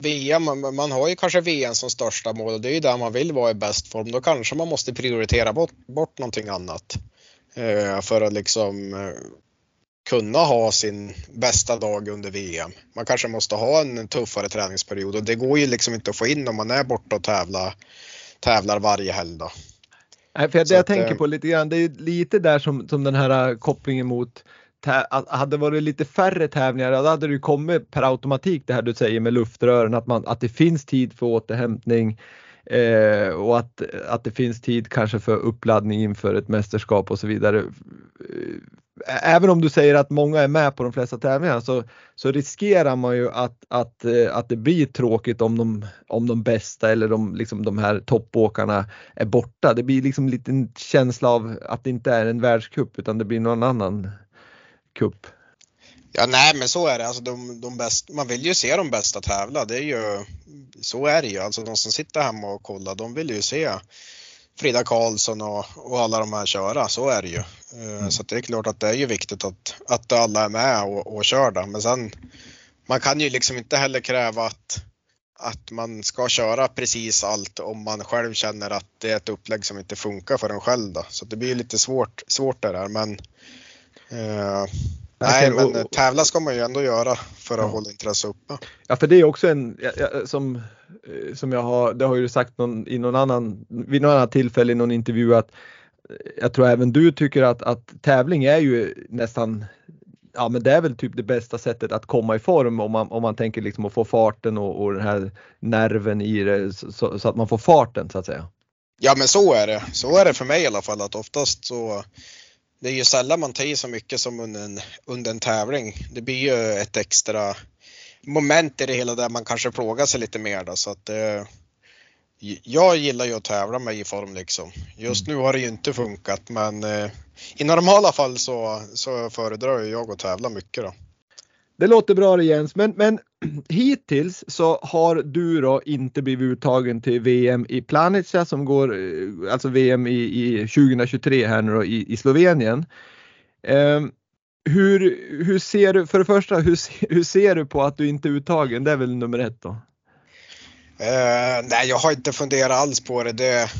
VM, man har ju kanske VM som största mål och det är ju där man vill vara i bäst form. Då kanske man måste prioritera bort, bort någonting annat. Eh, för att liksom eh, kunna ha sin bästa dag under VM. Man kanske måste ha en tuffare träningsperiod och det går ju liksom inte att få in om man är borta och tävlar, tävlar varje helg då. Nej, för det jag att, tänker eh, på lite grann, det är lite där som, som den här kopplingen mot hade det varit lite färre tävlingar, då hade det ju kommit per automatik det här du säger med luftrören, att, man, att det finns tid för återhämtning eh, och att, att det finns tid kanske för uppladdning inför ett mästerskap och så vidare. Även om du säger att många är med på de flesta tävlingarna så, så riskerar man ju att, att, eh, att det blir tråkigt om de, om de bästa eller de, liksom de här toppåkarna är borta. Det blir liksom lite en känsla av att det inte är en världscup utan det blir någon annan cup. Ja, nej, men så är det. Alltså, de, de bäst, man vill ju se de bästa tävla. Det är ju, så är det ju. Alltså, de som sitter hemma och kollar, de vill ju se Frida Karlsson och, och alla de här köra. Så är det ju. Eh, mm. Så det är klart att det är ju viktigt att, att alla är med och, och kör där. Men sen, man kan ju liksom inte heller kräva att, att man ska köra precis allt om man själv känner att det är ett upplägg som inte funkar för en själv. Då. Så det blir lite svårt, svårt det där. Men Uh, nej, men och, tävla ska man ju ändå göra för att ja. hålla intresse uppe. Ja, för det är också en som, eh, som jag har, det har ju sagt någon, i någon annan, vid något annat tillfälle i någon intervju att eh, jag tror även du tycker att, att tävling är ju nästan Ja men det är väl typ det bästa sättet att komma i form om man, om man tänker liksom att få farten och, och den här nerven i det så, så, att man får farten så att säga. Ja men så är det. Så är det för mig i alla fall att oftast så det är ju sällan man tar i så mycket som under en, under en tävling. Det blir ju ett extra moment i det hela där man kanske plågar sig lite mer då, så att eh, jag gillar ju att tävla mig i form liksom. Just nu har det ju inte funkat men eh, i normala fall så, så föredrar jag att tävla mycket då. Det låter bra det Jens, men, men [clears throat] hittills så har du då inte blivit uttagen till VM i Planica som går, eh, alltså VM i, i 2023 här nu då i, i Slovenien. Um, hur, hur ser du, för det första, hur, [laughs] hur ser du på att du inte är uttagen? Det är väl nummer ett då? Uh, nej, jag har inte funderat alls på det. det.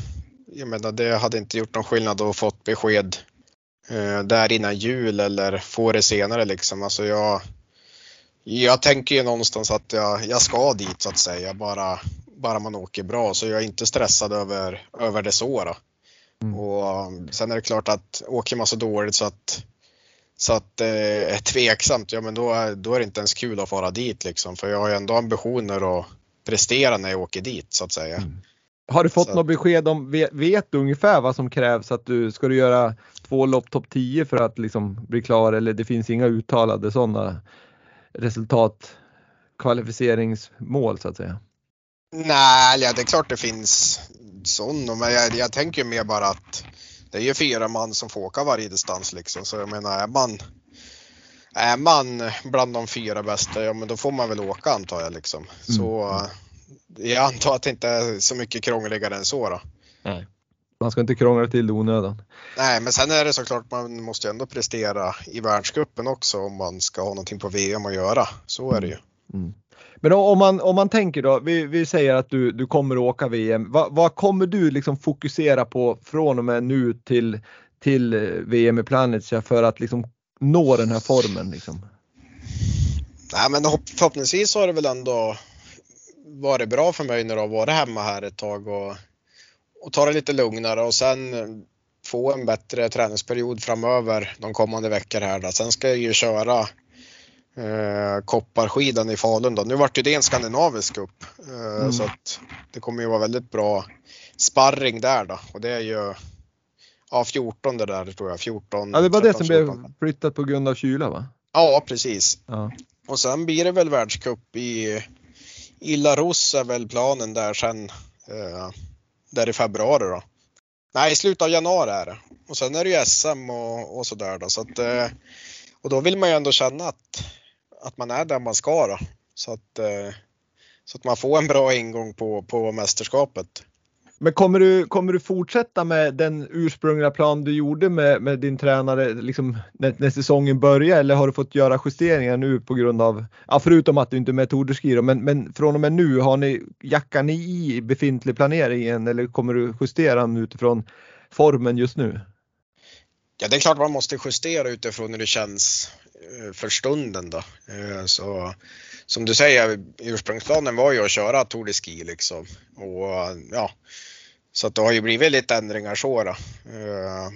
Jag menar, det hade inte gjort någon skillnad att fått besked uh, där innan jul eller få det senare liksom. Alltså jag, jag tänker ju någonstans att jag, jag ska dit så att säga, bara, bara man åker bra. Så jag är inte stressad över, över det så. Då. Mm. Och sen är det klart att åker man så dåligt så att så att det eh, är tveksamt, ja men då är, då är det inte ens kul att fara dit liksom. För jag har ju ändå ambitioner att prestera när jag åker dit så att säga. Mm. Har du fått så. något besked om, vet, vet, du ungefär vad som krävs? Att du, ska du göra två lopp topp 10 för att liksom bli klar eller det finns inga uttalade sådana resultat kvalificeringsmål så att säga? Nej, ja, det är klart det finns sådana, men jag, jag tänker mer bara att det är ju fyra man som får åka varje distans liksom. Så jag menar, är man, är man bland de fyra bästa, ja men då får man väl åka antar jag liksom. Så mm. jag antar att det inte är så mycket krångligare än så då. Nej. Man ska inte krångla till det onödan. Nej, men sen är det såklart man måste ändå prestera i världscupen också om man ska ha någonting på VM att göra. Så är det ju. Mm. Men om man, om man tänker då, vi, vi säger att du, du kommer att åka VM. Va, vad kommer du liksom fokusera på från och med nu till, till eh, VM i Planica för att liksom nå den här formen? Liksom? Nej, men förhoppningsvis har det väl ändå varit bra för mig när du har varit hemma här ett tag och, och ta det lite lugnare och sen få en bättre träningsperiod framöver de kommande veckor här. Då. Sen ska jag ju köra eh, kopparskidan i Falun. Då. Nu vart ju det en skandinavisk cup eh, mm. så att det kommer ju vara väldigt bra sparring där då och det är ju ja, 14 det där tror jag. 14. Ja, det var 13, det som 14. blev flyttat på grund av kyla va? Ja, precis. Ja. Och sen blir det väl världscup i Ilaros är väl planen där sen. Eh, där i februari då. Nej, i slutet av januari är det. Och sen är det ju SM och, och sådär då. Så att, eh, och då vill man ju ändå känna att att man är där man ska då. Så att, eh, så att man får en bra ingång på, på mästerskapet. Men kommer du, kommer du fortsätta med den ursprungliga plan du gjorde med, med din tränare liksom när, när säsongen börjar eller har du fått göra justeringar nu på grund av, ja, förutom att du inte är med Tourdeski men, men från och med nu, har ni, jackar ni i befintlig planering eller kommer du justera utifrån formen just nu? Ja, det är klart man måste justera utifrån hur det känns eh, för stunden då. Eh, så som du säger, ursprungsplanen var ju att köra Tour de Ski liksom. Och ja, så det har ju blivit lite ändringar så då. Eh,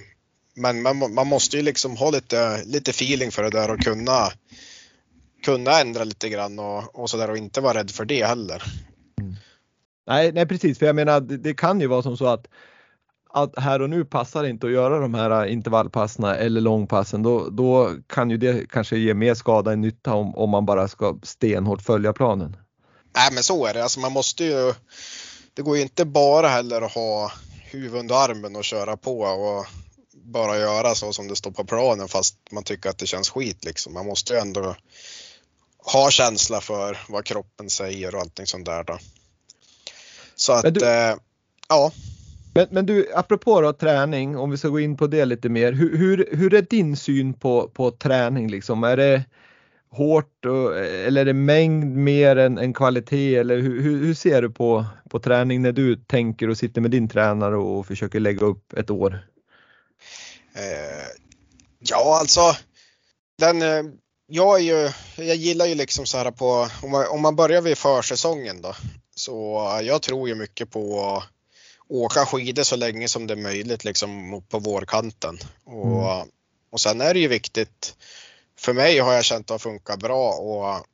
men man, man måste ju liksom ha lite, lite feeling för det där och kunna, kunna ändra lite grann och, och så där och inte vara rädd för det heller. Mm. Nej, nej precis, för jag menar det, kan ju vara som så att att här och nu passar det inte att göra de här intervallpassen eller långpassen, då, då kan ju det kanske ge mer skada än nytta om, om man bara ska stenhårt följa planen. Nej men så är det, alltså man måste ju, det går ju inte bara heller att ha huvudet under armen och köra på och bara göra så som det står på planen fast man tycker att det känns skit liksom. Man måste ju ändå ha känsla för vad kroppen säger och allting sånt där då. Så att, du... eh, ja. Men, men du, apropå då, träning, om vi ska gå in på det lite mer. Hur, hur, hur är din syn på, på träning liksom? Är det hårt och, eller är det mängd mer än, än kvalitet? Eller hur, hur, ser du på, på träning när du tänker och sitter med din tränare och försöker lägga upp ett år? Eh, ja, alltså den, eh, jag, är ju, jag gillar ju liksom så här på, om man, om man börjar vid försäsongen då, så jag tror ju mycket på åka skidor så länge som det är möjligt liksom på vårkanten. Och, mm. och sen är det ju viktigt. För mig har jag känt att det har funkat bra och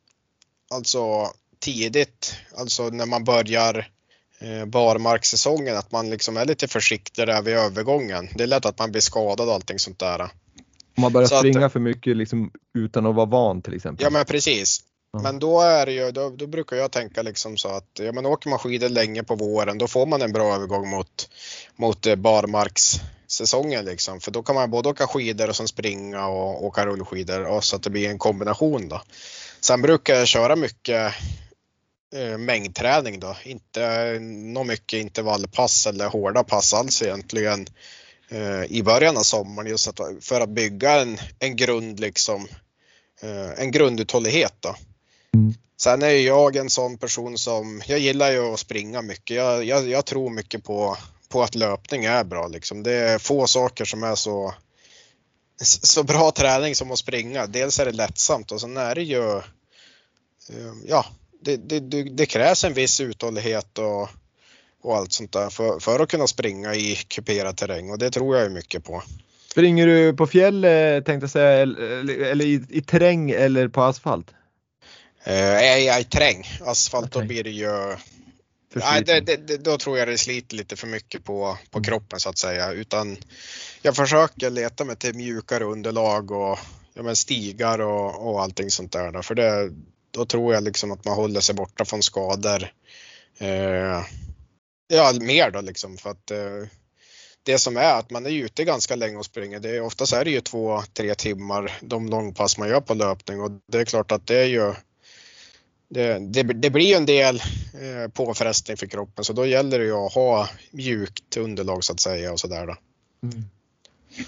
alltså tidigt, alltså när man börjar eh, barmarkssäsongen, att man liksom är lite försiktig där vid övergången. Det är lätt att man blir skadad och allting sånt där. Om man börjar så springa att, för mycket liksom utan att vara van till exempel. Ja men precis. Men då är ju, då, då, brukar jag tänka liksom så att ja, men åker man skidor länge på våren då får man en bra övergång mot, mot eh, barmarkssäsongen liksom. För då kan man både åka skidor och sen springa och åka rullskidor och så att det blir en kombination då. Sen brukar jag köra mycket eh, mängdträning då, inte något mycket intervallpass eller hårda pass alls egentligen eh, i början av sommaren just att, för att bygga en, en grund liksom eh, en grunduthållighet då. Mm. Sen är jag en sån person som, jag gillar ju att springa mycket. Jag, jag, jag, tror mycket på, på att löpning är bra liksom. Det är få saker som är så, så bra träning som att springa. Dels är det lättsamt och sen är det ju, eh, ja, det, det, det, krävs en viss uthållighet och, och allt sånt där för, för att kunna springa i kuperad terräng och det tror jag mycket på. Springer du på fjäll tänkte jag säga eller, eller i, i terräng eller på asfalt? Eh, i terräng. Asfalt okay. då blir det ju Nej, det, det, då tror jag det sliter lite för mycket på, på mm. kroppen så att säga. Utan jag försöker leta mig till mjukare underlag och ja, men stigar och, och allting sånt där. För det, då tror jag liksom att man håller sig borta från skador. Eh, ja, mer då liksom för att eh, det som är att man är ute ganska länge och springer. Det är, oftast är det ju två, tre timmar de långpass man gör på löpning och det är klart att det är ju det, det, det blir en del eh, påfrestning för kroppen så då gäller det ju att ha mjukt underlag så att säga och sådär då. Mm.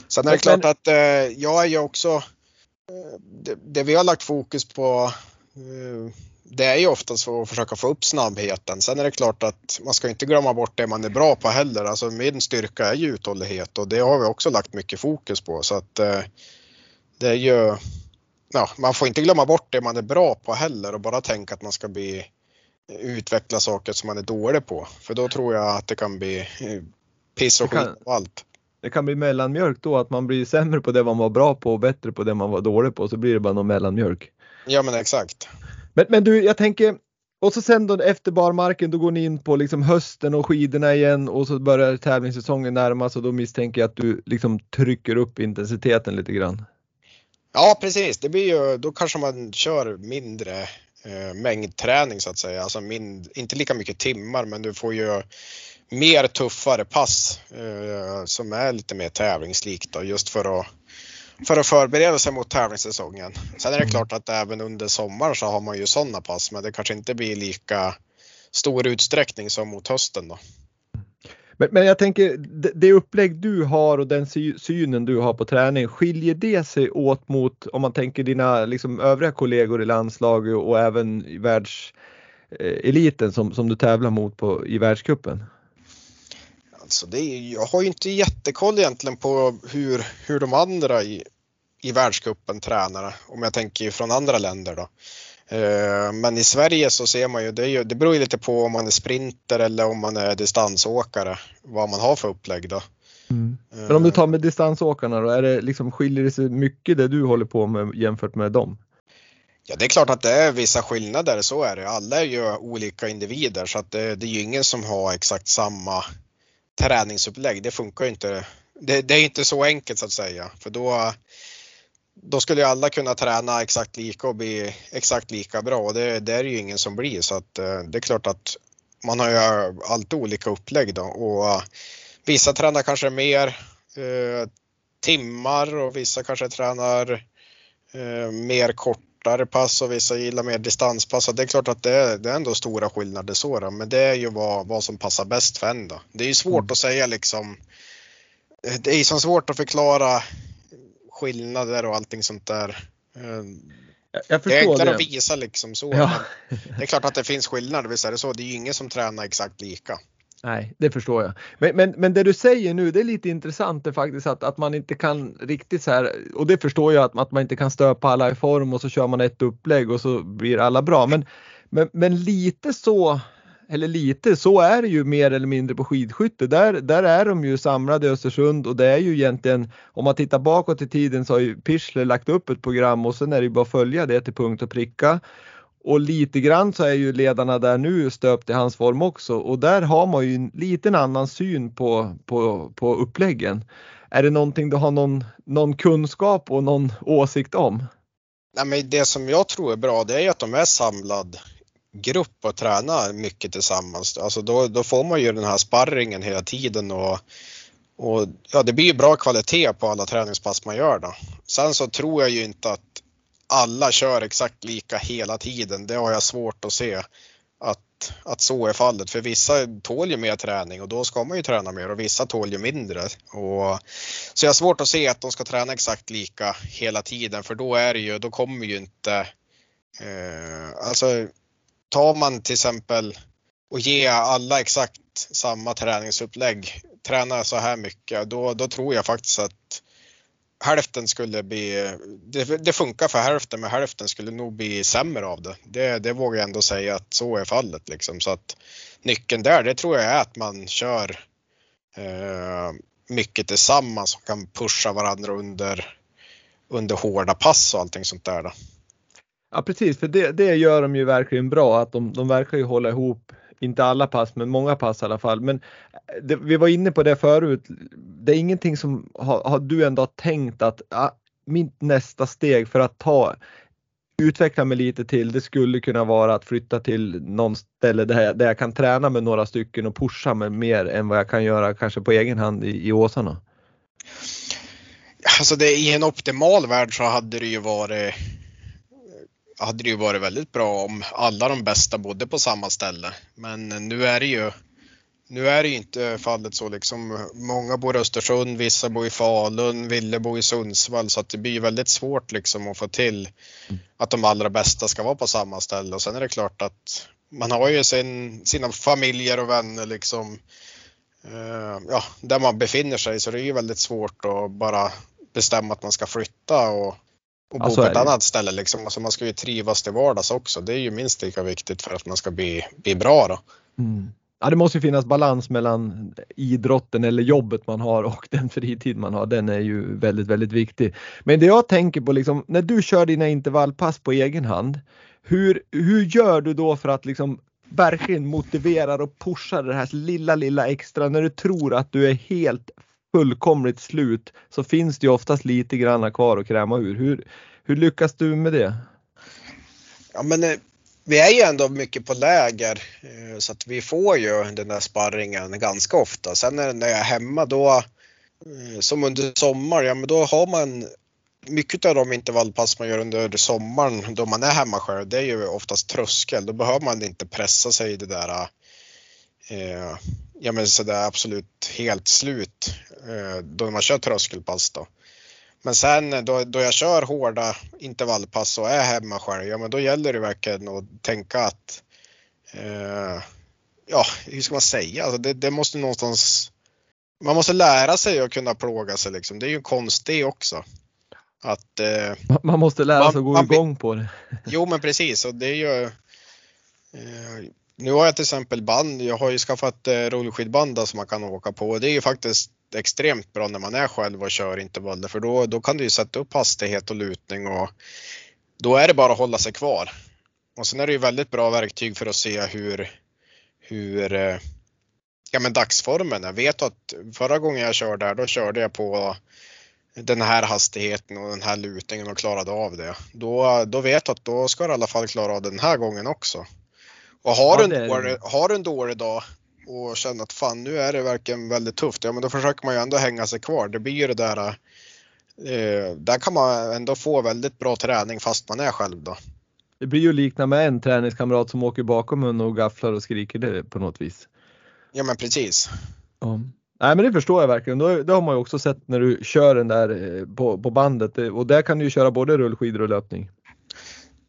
Sen är det klart att eh, jag är ju också eh, det, det, vi har lagt fokus på eh, det är ju oftast för att försöka få upp snabbheten. Sen är det klart att man ska inte glömma bort det man är bra på heller. Alltså min styrka är ju uthållighet och det har vi också lagt mycket fokus på så att eh, det är ju ja, man får inte glömma bort det man är bra på heller och bara tänka att man ska bli utveckla saker som man är dålig på. För då tror jag att det kan bli eh, piss och skit och allt. Det kan bli mellanmjölk då, att man blir sämre på det man var bra på och bättre på det man var dålig på, så blir det bara någon mellanmjölk. Ja men exakt. Men, men du, jag tänker, och så sen då efter barmarken, då går ni in på liksom hösten och skidorna igen och så börjar tävlingssäsongen närma sig och då misstänker jag att du liksom trycker upp intensiteten lite grann. Ja precis, det blir ju, då kanske man kör mindre eh, mängdträning så att säga. Alltså mind, inte lika mycket timmar men du får ju mer tuffare pass eh, som är lite mer tävlingslikt då, just för att för att förbereda sig mot tävlingssäsongen. Sen är det mm. klart att även under sommaren så har man ju sådana pass men det kanske inte blir lika stor utsträckning som mot hösten då. Men, men jag tänker det upplägg du har och den synen du har på träning, skiljer det sig åt mot om man tänker dina liksom, övriga kollegor i landslaget och även i världseliten eh, som, som du tävlar mot på, i världscupen? Alltså det är, jag har ju inte jättekoll egentligen på hur, hur de andra i, i världscupen tränar om jag tänker från andra länder då. Eh, men i Sverige så ser man ju det, ju, det beror ju lite på om man är sprinter eller om man är distansåkare, vad man har för upplägg då. Mm. Men om du tar med distansåkarna då, är det liksom, skiljer det sig mycket det du håller på med jämfört med dem? Ja det är klart att det är vissa skillnader, så är det. Alla är ju olika individer så att det, det är ju ingen som har exakt samma träningsupplägg. Det funkar ju inte. Det, det, är inte så enkelt så att säga för då då skulle ju alla kunna träna exakt lika och bli exakt lika bra och det, det är det ju ingen som blir så att eh, det är klart att man har ju alltid olika upplägg då och uh, vissa tränar kanske mer uh, timmar och vissa kanske tränar uh, mer kortare pass och vissa gillar mer distanspass. Så det är klart att det är, det är ändå stora skillnader så då, men det är ju vad, vad som passar bäst för en då. Det är ju svårt mm. att säga liksom. Det är ju så svårt att förklara skillnader och allting sånt där. Eh, jag det är enklare det. att visa liksom så. Ja. det är klart att det finns skillnader, visst är det så. Det är ju ingen som tränar exakt lika. Nej, det förstår jag. Men, men, men det du säger nu, det är lite intressant det faktiskt att, att man inte kan riktigt så här, och det förstår jag att, att man inte kan stöpa alla i form och så kör man ett upplägg och så blir alla bra. Men, men, men lite så eller lite, så är det ju mer eller mindre på skidskytte. Där, där är de ju samlade i Östersund och det är ju egentligen, om man tittar bakåt i tiden så har ju Pichler lagt upp ett program och sen är det ju bara att följa det till punkt och pricka. Och lite grann så är ju ledarna där nu stöpt i hans form också och där har man ju en liten annan syn på, på, på uppläggen. Är det någonting du har någon, någon kunskap och någon åsikt om? Nej, men det som jag tror är bra det är att de är samlad grupp och träna mycket tillsammans. Alltså då, då får man ju den här sparringen hela tiden och, och ja, det blir ju bra kvalitet på alla träningspass man gör då. Sen så tror jag ju inte att alla kör exakt lika hela tiden. Det har jag svårt att se att, att så är fallet. För vissa tål ju mer träning och då ska man ju träna mer och vissa tål ju mindre. Och, så jag har svårt att se att de ska träna exakt lika hela tiden för då är det ju, då kommer ju inte eh, alltså tar man till exempel och ger alla exakt samma träningsupplägg, tränar så här mycket, då, då tror jag faktiskt att hälften skulle bli, det, det, funkar för hälften men hälften skulle nog bli sämre av det. Det, det vågar jag ändå säga att så är fallet liksom. Så att nyckeln där, det tror jag är att man kör eh, mycket tillsammans och kan pusha varandra under, under hårda pass och allting sånt där. Då. Ja precis, för det, det gör de ju verkligen bra att de, de verkar ju hålla ihop, inte alla pass men många pass i alla fall. Men eh, det, vi var inne på det förut, det är ingenting som har, har du ändå tänkt att ja, mitt nästa steg för att ta utveckla mig lite till, det skulle kunna vara att flytta till någon ställe där jag, där jag kan träna med några stycken och pusha mig mer än vad jag kan göra kanske på egen hand i, i Åsarna? Alltså det, i en optimal värld så hade det ju varit hade det ju varit väldigt bra om alla de bästa bodde på samma ställe. Men nu är det ju nu är det ju inte fallet så liksom. Många bor i Östersund, vissa bor i Falun, Ville bor i Sundsvall så att det blir väldigt svårt liksom att få till att de allra bästa ska vara på samma ställe och sen är det klart att man har ju sin, sina familjer och vänner liksom eh, ja, där man befinner sig så det är ju väldigt svårt att bara bestämma att man ska flytta och, och bo alltså på ett annat ställe liksom. Alltså man ska ju trivas till vardags också. Det är ju minst lika viktigt för att man ska bli, bli bra då. Mm. Ja, det måste finnas balans mellan idrotten eller jobbet man har och den fritid man har. Den är ju väldigt, väldigt viktig. Men det jag tänker på liksom, när du kör dina intervallpass på egen hand, hur, hur gör du då för att liksom verkligen motivera och pusha det här lilla, lilla extra när du tror att du är helt fullkomligt slut så finns det ju oftast lite granna kvar att kräma ur. Hur, hur lyckas du med det? Ja men eh, vi är ju ändå mycket på läger eh, så att vi får ju den där sparringen ganska ofta. Sen när jag är hemma då, eh, som under sommar, ja men då har man mycket av de intervallpass man gör under sommaren då man är hemma själv, det är ju oftast tröskel. Då behöver man inte pressa sig i det där eh, ja men sådär absolut helt slut eh, då man kör tröskelpass då. Men sen då, då jag kör hårda intervallpass och är hemma själv, ja men då gäller det verkligen att tänka att eh, ja, hur ska man säga, alltså det, det, måste någonstans man måste lära sig att kunna plåga sig liksom. Det är ju en konst det också. Att, eh, man måste lära man, sig att gå man, igång på det. Jo men precis och det är ju eh, nu har jag till exempel band, jag har ju skaffat eh, rullskidband som man kan åka på det är ju faktiskt extremt bra när man är själv och kör intervaller för då, då kan du ju sätta upp hastighet och lutning och då är det bara att hålla sig kvar. Och sen är det ju väldigt bra verktyg för att se hur, hur eh, ja, men dagsformen. Jag vet att förra gången jag körde där, då körde jag på den här hastigheten och den här lutningen och klarade av det. Då, då vet jag att då ska du i alla fall klara av den här gången också. Och har, ja, du en dålig, har du en dålig dag och känner att fan nu är det verkligen väldigt tufft, ja men då försöker man ju ändå hänga sig kvar. Det blir ju det där, eh, där kan man ändå få väldigt bra träning fast man är själv då. Det blir ju att likna med en träningskamrat som åker bakom en och gafflar och skriker det på något vis. Ja men precis. Ja. Nej men det förstår jag verkligen. Det har man ju också sett när du kör den där eh, på, på bandet och där kan du ju köra både rullskidor och löpning.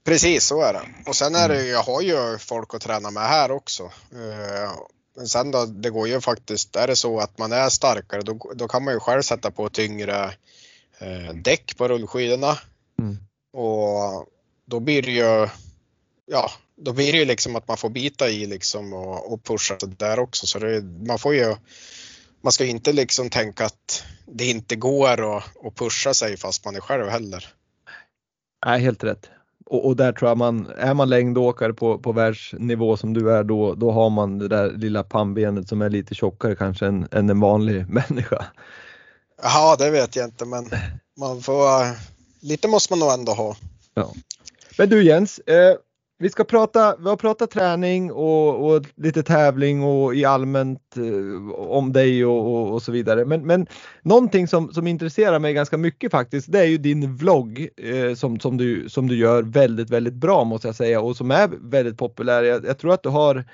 Precis så är det. Och sen är det, mm. jag har ju folk att träna med här också. Eh, men sen då, det går ju faktiskt, är det så att man är starkare då, då kan man ju själv sätta på tyngre eh, däck på rullskidorna. Mm. Och då blir det ju, ja, då blir det ju liksom att man får bita i liksom och, och pusha där också. Så det, man får ju, man ska inte liksom tänka att det inte går att, att pusha sig fast man är själv heller. Nej, helt rätt och, och, där tror jag man, är man längdåkare på, på världsnivå som du är då, då har man det där lilla pannbenet som är lite tjockare kanske än, än en vanlig [laughs] människa. Ja, det vet jag inte men man får, lite måste man nog ändå ha. Ja. Men du Jens, eh, vi ska prata, vi har pratat träning och, och lite tävling och i allmänt eh, om dig och, och, och, så vidare. Men, men någonting som, som intresserar mig ganska mycket faktiskt, det är ju din vlogg eh, som, som, du, som du gör väldigt, väldigt bra måste jag säga och som är väldigt populär. Jag, jag tror att du har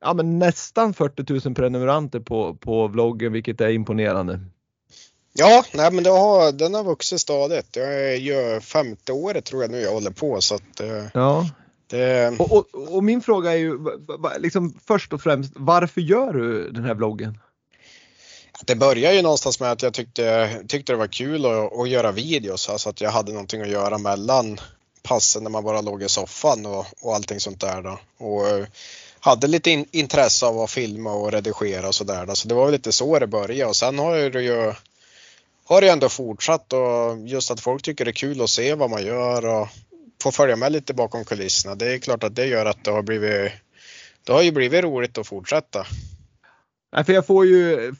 ja, men nästan 40 000 prenumeranter på, på vloggen, vilket är imponerande. Ja, nej, men det har, den har vuxit stadigt. Jag är ju femte året tror jag nu jag håller på så att eh, ja. Det... Och, och, och, min fråga är ju liksom först och främst, varför gör du den här vloggen? Det började ju någonstans med att jag tyckte, tyckte det var kul att, att göra videos, alltså att jag hade någonting att göra mellan passen när man bara låg i soffan och, och allting sånt där då. Och eh, hade lite in, intresse av att filma och redigera och sådär. Så det var väl lite så det började och sen har det ju har det ändå fortsatt och just att folk tycker det är kul att se vad man gör och få följa med lite bakom kulisserna. Det är klart att det gör att det har blivit, det har ju blivit roligt att fortsätta. Nej, för jag får ju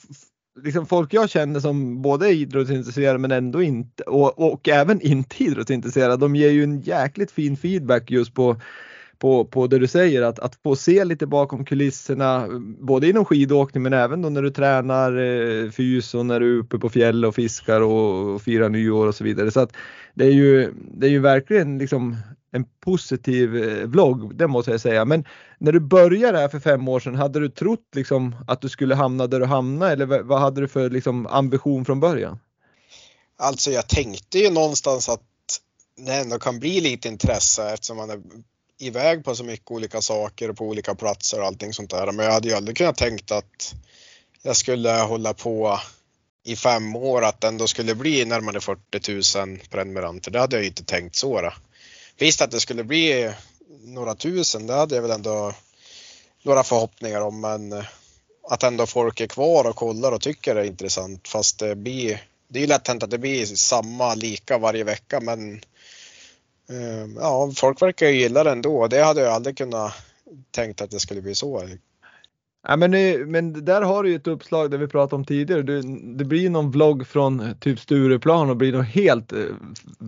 liksom folk jag känner som både är idrottsintresserade men ändå inte och, och även [laughs] inte idrottsintresserade, de ger ju en jäkligt fin feedback just på på, på det du säger, att, att få se lite bakom kulisserna, både inom skidåkning men även då när du tränar eh, fys och när du är uppe på fjäll och fiskar och, och firar nyår och så vidare. Så att det är ju, det är ju verkligen liksom en positiv eh, vlogg, det måste jag säga. Men när du började här för fem år sedan, hade du trott liksom att du skulle hamna där du hamnade eller vad hade du för liksom ambition från början? Alltså jag tänkte ju någonstans att det ändå kan bli lite intresse eftersom man är iväg på så mycket olika saker och på olika platser och allting sånt där. Men jag hade ju aldrig kunnat tänkt att jag skulle hålla på i fem år att det ändå skulle bli närmare 40 000 prenumeranter. Det hade jag ju inte tänkt så. Då. Visst att det skulle bli några tusen, det hade jag väl ändå några förhoppningar om, men att ändå folk är kvar och kollar och tycker det är intressant fast det blir det är ju lätt hänt att det blir samma lika varje vecka men Ehm, ja, folk verkar ju gilla det ändå. Det hade jag aldrig kunnat tänkt att det skulle bli så. Ja, men, men där har du ju ett uppslag där vi pratade om tidigare. Det, det blir någon vlogg från eh, typ Stureplan och blir någon helt eh,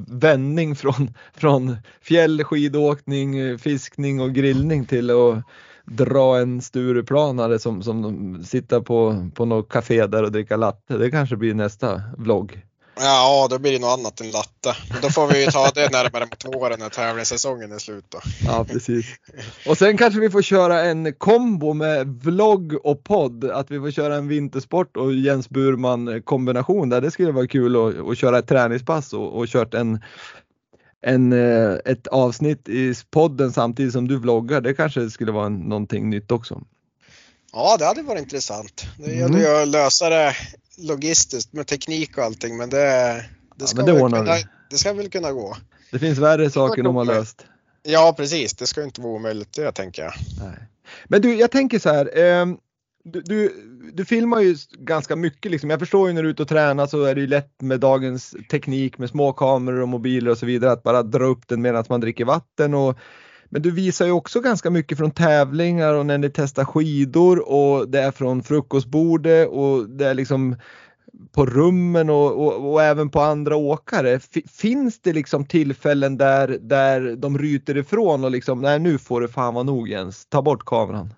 vändning från, [laughs] från fjäll, skidåkning, eh, fiskning och grillning till att dra en Stureplanare som, som sitter på, på något café där och dricka latte. Det kanske blir nästa vlogg. Ja, då blir det något annat än latte. Men då får vi ju ta det närmare mot våren när tävlingssäsongen är slut då. Ja, precis. Och sen kanske vi får köra en kombo med vlogg och podd. Att vi får köra en vintersport och Jens Burman kombination där. Det skulle vara kul att, att köra ett träningspass och, och kört en en, eh, ett avsnitt i podden samtidigt som du vloggar. Det kanske skulle vara någonting nytt också. Ja, det hade varit intressant. Det gäller ju mm. att lösa det logistiskt med teknik och allting men det, det, ska, ja, men det, väl kunna, det ska väl kunna gå. Det finns värre saker de har löst. Ja precis, det ska inte vara omöjligt det tänker jag. Nej. Men du, jag tänker så här. Eh, du, du, du, filmar ju ganska mycket liksom. Jag förstår ju när du är ute och tränar så är det ju lätt med dagens teknik med små kameror och mobiler och så vidare att bara dra upp den medan man dricker vatten och men du visar ju också ganska mycket från tävlingar och när ni testar skidor och det är från frukostbordet och det är liksom på rummen och, och, och även på andra åkare. F finns det liksom tillfällen där, där de ryter ifrån och liksom, nej nu får det fan vara nog Jens, ta bort kameran?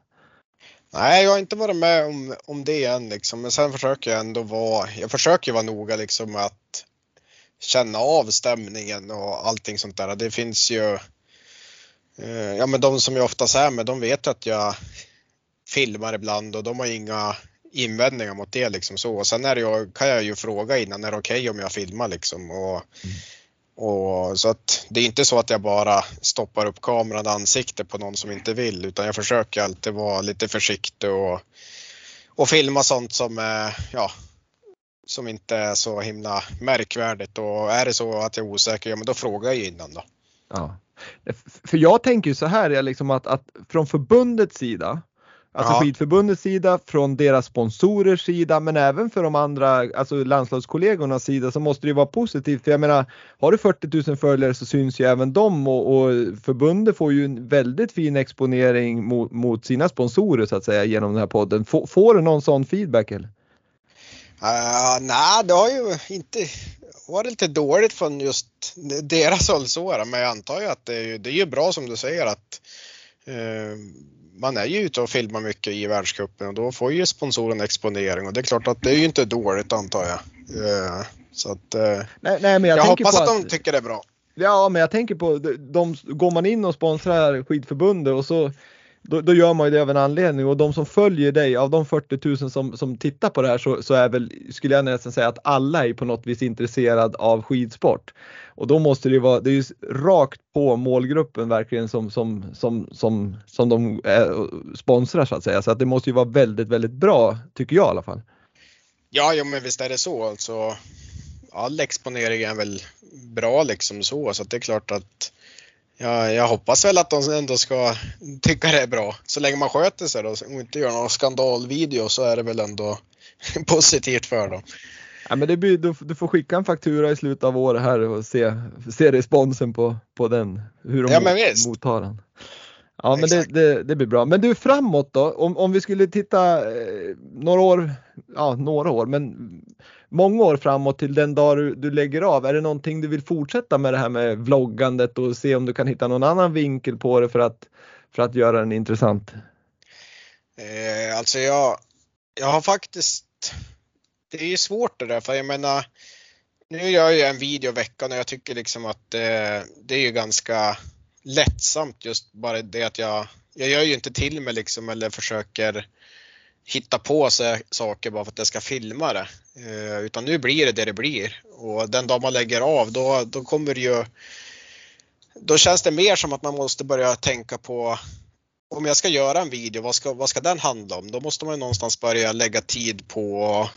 Nej, jag har inte varit med om, om det än liksom. Men sen försöker jag ändå vara, jag försöker vara noga liksom att känna av stämningen och allting sånt där. Det finns ju Eh, ja men de som jag oftast är med de vet att jag filmar ibland och de har inga invändningar mot det liksom så. Och sen är det, kan jag ju fråga innan, är det okej okay om jag filmar liksom? Och, mm. och, så att det är inte så att jag bara stoppar upp kameran i ansiktet på någon som inte vill utan jag försöker alltid vara lite försiktig och, och filma sånt som ja, som inte är så himla märkvärdigt och är det så att jag är osäker, ja men då frågar jag innan då. Ja. För jag tänker ju så här, är liksom att, att från förbundets sida, alltså ja. skidförbundets sida, från deras sponsorers sida, men även för de andra, alltså landslagskollegornas sida så måste det ju vara positivt. För jag menar, har du 40 000 följare så syns ju även de och, och förbundet får ju en väldigt fin exponering mot, mot, sina sponsorer så att säga genom den här podden. Får, får du någon sån feedback eller? Uh, Nej, det har ju inte varit lite dåligt från just deras håll så men jag antar ju att det är, det är ju bra som du säger att uh, man är ju ute och filmar mycket i världscupen och då får ju sponsoren exponering och det är klart att det är ju inte dåligt antar jag. Uh, så att, nej, nej, men jag, jag hoppas att, att de tycker det är bra. Ja, men jag tänker på, de, går man in och sponsrar skidförbundet och så då, då, gör man ju det av en anledning och de som följer dig, av de 40 000 som, som tittar på det här så, så är väl, skulle jag nästan säga att alla är på något vis intresserad av skidsport. Och då måste det ju vara, det är ju rakt på målgruppen verkligen som, som, som, som, som de är, sponsrar så att säga. Så att det måste ju vara väldigt, väldigt bra, tycker jag i alla fall. Ja, ja men visst är det så alltså. All exponering är väl bra liksom så, så att det är klart att Ja, jag hoppas väl att de ändå ska tycka det är bra. Så länge man sköter sig då och inte gör någon skandalvideo så är det väl ändå [laughs] positivt för dem. Ja, men det blir, du, du, får skicka en faktura i slutet av året här och se, se responsen på, på den. Hur de ja, mottar den. Ja, men det, det, det, blir bra. Men du framåt då, om, om vi skulle titta eh, några år, ja några år, men många år framåt till den dag du, du, lägger av. Är det någonting du vill fortsätta med det här med vloggandet och se om du kan hitta någon annan vinkel på det för att, för att göra den intressant? Eh, alltså jag, jag har faktiskt, det är ju svårt det där för jag menar, nu gör jag en video i veckan och jag tycker liksom att eh, det är ju ganska lättsamt just bara det att jag, jag gör ju inte till mig liksom eller försöker hitta på sig saker bara för att jag ska filma det. Eh, utan nu blir det det det blir och den dag man lägger av då, då kommer det ju då känns det mer som att man måste börja tänka på om jag ska göra en video, vad ska, vad ska den handla om? Då måste man någonstans börja lägga tid på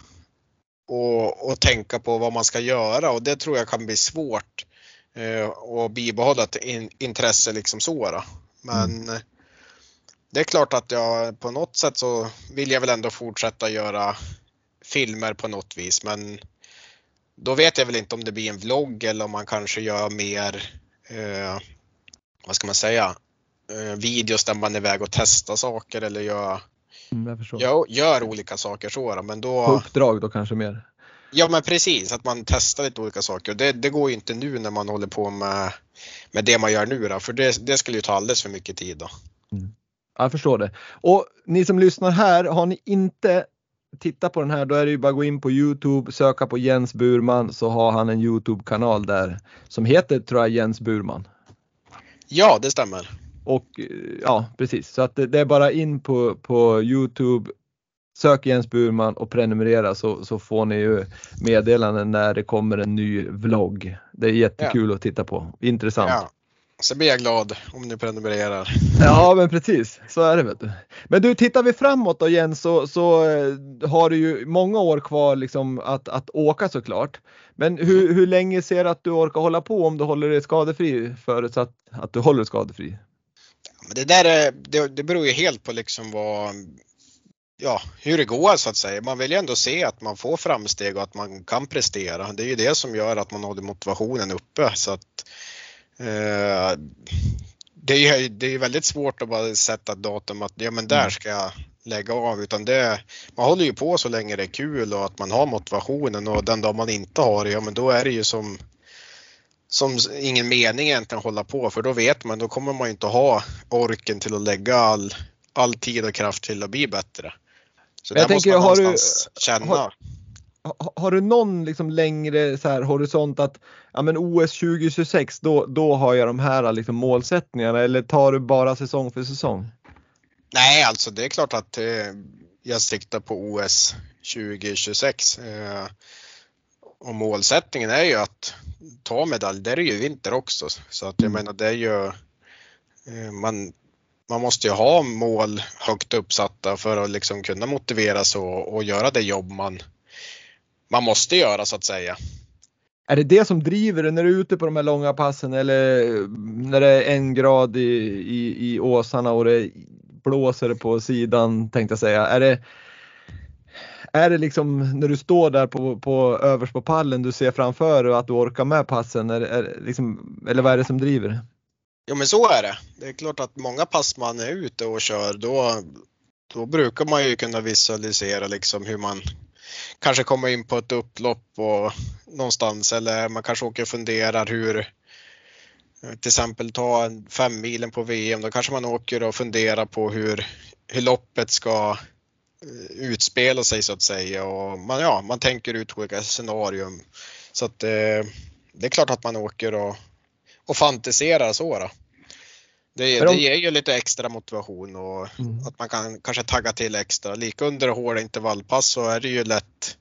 och, och tänka på vad man ska göra och det tror jag kan bli svårt eh, och bibehålla ett in, intresse liksom så. Då. Men mm. det är klart att jag på något sätt så vill jag väl ändå fortsätta göra filmer på något vis men då vet jag väl inte om det blir en vlogg eller om man kanske gör mer, eh, vad ska man säga, eh, videos där man är iväg och testar saker eller gör, mm, gör, gör, olika saker så. Men då, på uppdrag då kanske mer? Ja men precis, att man testar lite olika saker. Det, det går ju inte nu när man håller på med, med det man gör nu då, för det, det skulle ju ta alldeles för mycket tid då. Mm. Jag förstår det. Och ni som lyssnar här, har ni inte tittat på den här då är det ju bara att gå in på Youtube, söka på Jens Burman så har han en Youtube-kanal där som heter tror jag Jens Burman. Ja, det stämmer. Och ja, precis. Så att det, det är bara in på, på Youtube, sök Jens Burman och prenumerera så, så får ni ju meddelanden när det kommer en ny vlogg. Det är jättekul ja. att titta på. Intressant. Ja. Så blir jag glad om ni prenumererar. Ja men precis, så är det vet du. Men du, tittar vi framåt då Jens så, så eh, har du ju många år kvar liksom att, att åka såklart. Men hur, hur länge ser du att du orkar hålla på om du håller dig skadefri förutsatt att du håller dig skadefri? Men det där är, det, det beror ju helt på liksom vad, ja, hur det går så att säga. Man vill ju ändå se att man får framsteg och att man kan prestera. Det är ju det som gör att man håller motivationen uppe. Så att, eh, det är ju det är väldigt svårt att bara sätta datum att ja men där mm. ska jag lägga av utan det, man håller ju på så länge det är kul och att man har motivationen och den dag man inte har det, ja men då är det ju som som ingen mening egentligen att hålla på för då vet man, då kommer man inte ha orken till att lägga all, all tid och kraft till att bli bättre. Så jag där tänker, måste man har du, känna. Har, har, du någon liksom längre så här, horisont att ja, men OS 2026 då, då har jag de här liksom målsättningarna eller tar du bara säsong för säsong? Nej, alltså det är klart att eh, jag siktar på OS 2026. Eh, och målsättningen är ju att ta medalj. Det är ju vinter också. Så att jag mm. menar det är ju eh, man, man måste ju ha mål högt uppsatta för att liksom kunna motiveras och, och göra det jobb man, man måste göra så att säga. Är det det som driver dig när du är ute på de här långa passen eller när det är en grad i, i, i åsarna och det blåser på sidan tänkte jag säga. Är det, är det liksom när du står där på, på överst på pallen du ser framför dig att du orkar med passen? Är, är liksom, eller vad är det som driver? Jo men så är det. Det är klart att många pass man är ute och kör då, då brukar man ju kunna visualisera liksom hur man kanske kommer in på ett upplopp och någonstans eller man kanske åker och funderar hur till exempel ta fem milen på VM, då kanske man åker och funderar på hur, hur loppet ska eh, utspela sig så att säga och man, ja, man tänker ut olika scenarium. Så att eh, det är klart att man åker och, och fantiserar så. Då. Det, det ger ju lite extra motivation och mm. att man kan kanske tagga till extra. Lika under hårda intervallpass så är det ju lätt,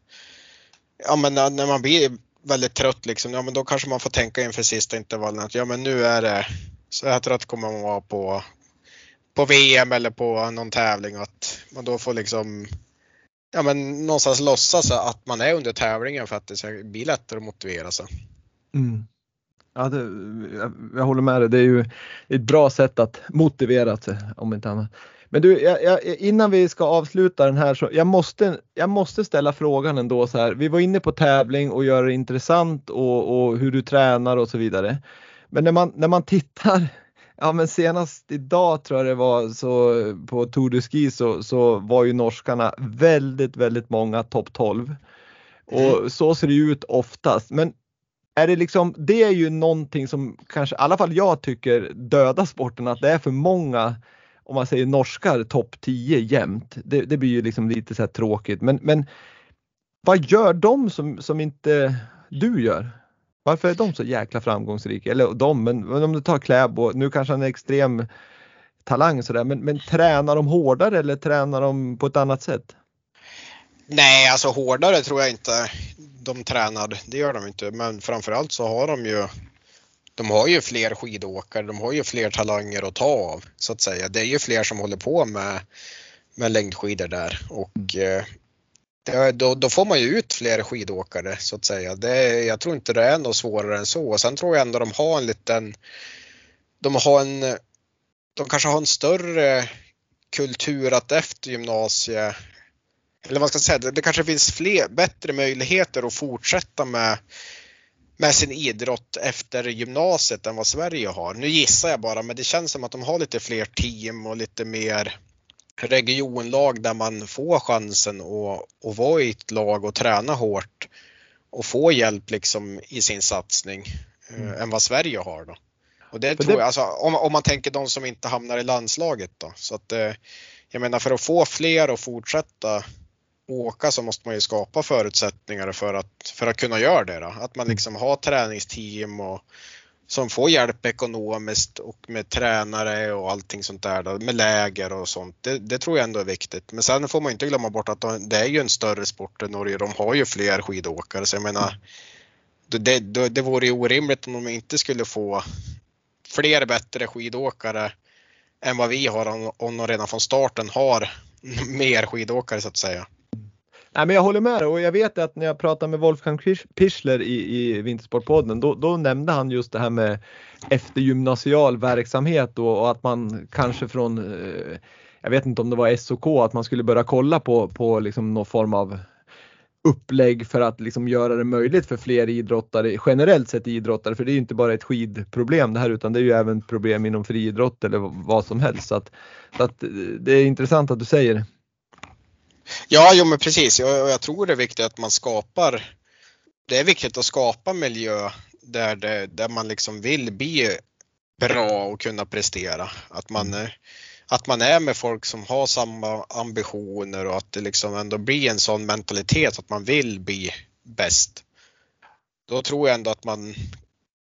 ja men när man blir väldigt trött liksom, ja men då kanske man får tänka inför sista intervallen att ja men nu är det, så här trött kommer man vara på, på VM eller på någon tävling att man då får liksom ja, men någonstans låtsas att man är under tävlingen för att det ska bli lättare att motivera sig. Mm. Ja, det, jag, jag, håller med dig. Det är ju ett bra sätt att motivera sig om inte annat. Men du, jag, jag, innan vi ska avsluta den här så jag måste, jag måste ställa frågan ändå så här. Vi var inne på tävling och göra det intressant och, och hur du tränar och så vidare. Men när man, när man tittar [laughs] Ja men senast idag tror jag det var så på Tour de Ski så, så var ju norskarna väldigt, väldigt många topp 12. Och så ser det ut oftast. Men är det liksom, det är ju någonting som kanske, i alla fall jag tycker dödar sporten, att det är för många, om man säger norskar, topp 10 jämt. Det, det, blir ju liksom lite så här tråkigt. Men, men vad gör de som, som inte du gör? Varför är de så jäkla framgångsrika? Eller de, men, men om du tar Kläbo, nu kanske han är extrem talang sådär, men, men tränar de hårdare eller tränar de på ett annat sätt? Nej, alltså hårdare tror jag inte de tränar. Det gör de inte, men framförallt så har de ju de har ju fler skidåkare, de har ju fler talanger att ta av så att säga. Det är ju fler som håller på med, med längdskidor där och eh, det, då, då, får man ju ut fler skidåkare så att säga. Det, jag tror inte det är något svårare än så. Sen tror jag ändå de har en liten, de har en, de kanske har en större kultur att efter gymnasiet eller vad ska jag säga, det, det kanske finns fler, bättre möjligheter att fortsätta med, med sin idrott efter gymnasiet än vad Sverige har. Nu gissar jag bara, men det känns som att de har lite fler team och lite mer regionlag där man får chansen att, att vara i ett lag och träna hårt och få hjälp liksom i sin satsning eh, mm. än vad Sverige har då. Och det tror jag, alltså, om, om man tänker de som inte hamnar i landslaget då. Så att, eh, jag menar för att få fler att fortsätta åka så måste man ju skapa förutsättningar för att, för att kunna göra det. Då. Att man liksom har träningsteam och som får hjälp ekonomiskt och med tränare och allting sånt där, då, med läger och sånt. Det, det, tror jag ändå är viktigt. Men sen får man inte glömma bort att det är ju en större sport än Norge. De har ju fler skidåkare så jag menar, det, det, det vore ju orimligt om de inte skulle få fler bättre skidåkare än vad vi har om de redan från starten har [laughs] mer skidåkare så att säga. Nej, men jag håller med och jag vet att när jag pratade med Wolfgang Pichler i, i Vintersportpodden då, då nämnde han just det här med eftergymnasial verksamhet och, och att man kanske från, eh, jag vet inte om det var SOK, att man skulle börja kolla på, på liksom någon form av upplägg för att liksom göra det möjligt för fler idrottare, generellt sett idrottare, för det är inte bara ett skidproblem det här utan det är ju även problem inom friidrott eller vad som helst. Så att, så att eh, det är intressant att du säger det. Ja, jo men precis. Jag, jag tror det är viktigt att man skapar, det är viktigt att skapa miljö där, det, där man liksom vill bli bra och kunna prestera. Att man, mm. att man är med folk som har samma ambitioner och att det liksom ändå blir en sån mentalitet att man vill bli bäst. Då tror jag ändå att man,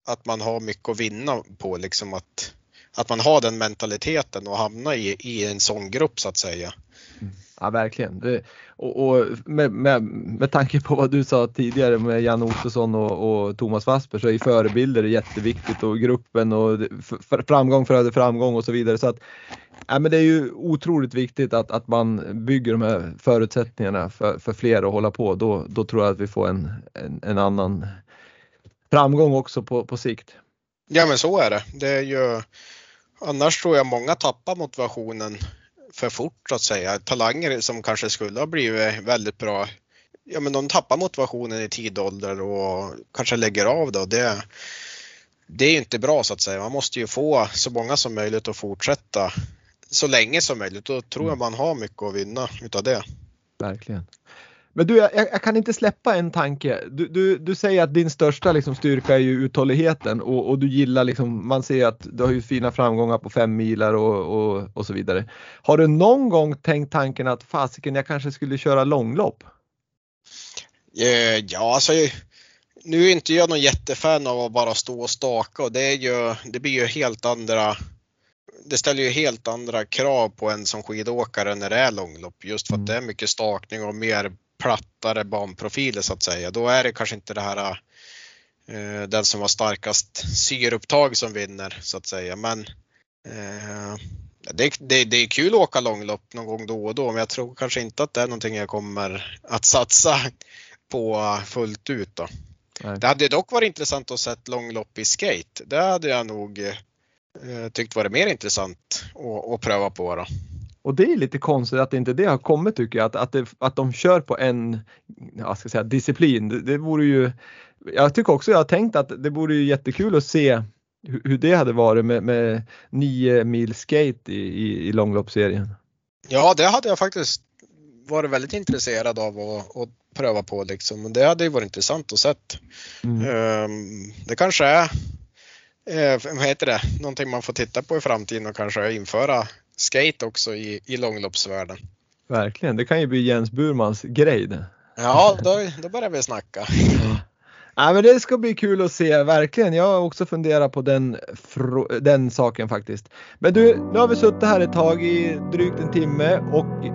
att man har mycket att vinna på liksom att, att man har den mentaliteten och hamna i, i en sån grupp så att säga. Ja verkligen. Det, och, och med, med, med tanke på vad du sa tidigare med Jan Ottosson och, och Thomas Wasper så är förebilder jätteviktigt och gruppen och framgång föder framgång och så vidare. Så att, ja, men det är ju otroligt viktigt att, att man bygger de här förutsättningarna för, för fler att hålla på. Då, då tror jag att vi får en, en, en annan framgång också på, på sikt. Ja men så är det. det är ju, annars tror jag många tappar motivationen för fort så att säga. Talanger som kanske skulle ha blivit väldigt bra, ja men de tappar motivationen i tid ålder och kanske lägger av då. Det, det är inte bra så att säga. Man måste ju få så många som möjligt att fortsätta så länge som möjligt. Då tror jag man har mycket att vinna utav det. Verkligen. Men du, jag, jag, kan inte släppa en tanke. Du, du, du säger att din största liksom, styrka är ju uthålligheten och, och, du gillar liksom, man ser att du har ju fina framgångar på fem milar och, och, och så vidare. Har du någon gång tänkt tanken att fasiken, jag kanske skulle köra långlopp? Eh, ja, alltså nu är inte jag någon jättefan av att bara stå och staka och det, är ju, det blir ju helt andra det ställer ju helt andra krav på en som skidåkare när det är långlopp just för att mm. det är mycket stakning och mer plattare banprofiler så att säga. Då är det kanske inte det här eh, den som har starkast syreupptag som vinner så att säga. Men eh, det, det, det, är kul att åka långlopp någon gång då och då, men jag tror kanske inte att det är någonting jag kommer att satsa på fullt ut. Då. Det hade dock varit intressant att se långlopp i skate. Det hade jag nog eh, tyckt varit mer intressant att, att pröva på. Då. Och det är lite konstigt att inte det har kommit tycker jag, att, att, det, att de kör på en jag ska säga, disciplin. Det, det vore ju, jag tycker också, jag har tänkt att det vore ju jättekul att se hur, hur det hade varit med, med nio mil skate i, i, i långloppsserien. Ja, det hade jag faktiskt varit väldigt intresserad av att, att pröva på liksom. Det hade ju varit intressant att sett. Mm. Um, det kanske är, eh, vad heter det, någonting man får titta på i framtiden och kanske införa skate också i, i långloppsvärlden. Verkligen, det kan ju bli Jens Burmans grej det. Ja, då, då börjar vi snacka. Ja, men det ska bli kul att se, verkligen. Jag har också funderat på den, den saken faktiskt. Men du, nu har vi suttit här ett tag i drygt en timme och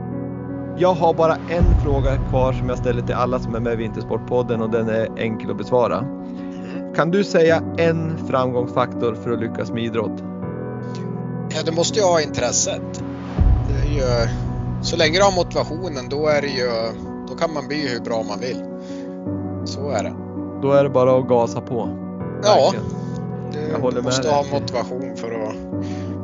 jag har bara en fråga kvar som jag ställer till alla som är med i Vintersportpodden och den är enkel att besvara. Kan du säga en framgångsfaktor för att lyckas med idrott? Ja, du måste ju ha intresset. Ju, så länge du har motivationen då är det ju, då kan man bli hur bra man vill. Så är det. Då är det bara att gasa på. Ja, du måste ha motivation för att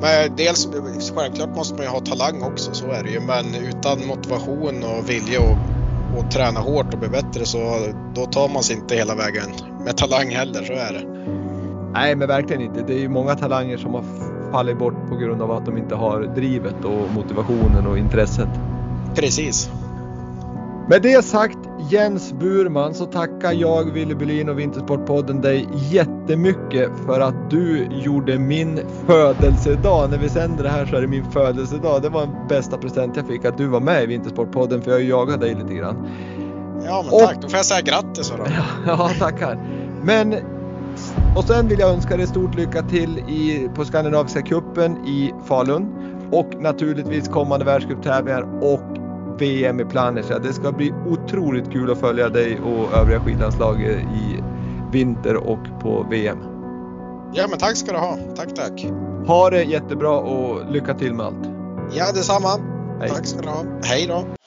men dels självklart måste man ju ha talang också, så är det ju. Men utan motivation och vilja och, och träna hårt och bli bättre så då tar man sig inte hela vägen med talang heller, så är det. Nej, men verkligen inte. Det är ju många talanger som har fallit bort på grund av att de inte har drivet och motivationen och intresset. Precis. Med det sagt Jens Burman så tackar jag Wille Bylin och Vintersportpodden dig jättemycket för att du gjorde min födelsedag. När vi sänder det här så är det min födelsedag. Det var den bästa present jag fick att du var med i Vintersportpodden för jag jagat dig lite grann. Ja men tack, då får jag säga grattis då. Ja, [laughs] ja tackar. Men och sen vill jag önska dig stort lycka till i, på Skandinaviska cupen i Falun och naturligtvis kommande världscuptävlingar och VM i Planica. Det ska bli otroligt kul att följa dig och övriga skidlandslaget i vinter och på VM. Ja men tack ska du ha. Tack tack. Ha det jättebra och lycka till med allt. Ja detsamma. Hej. Tack ska du ha. Hej då.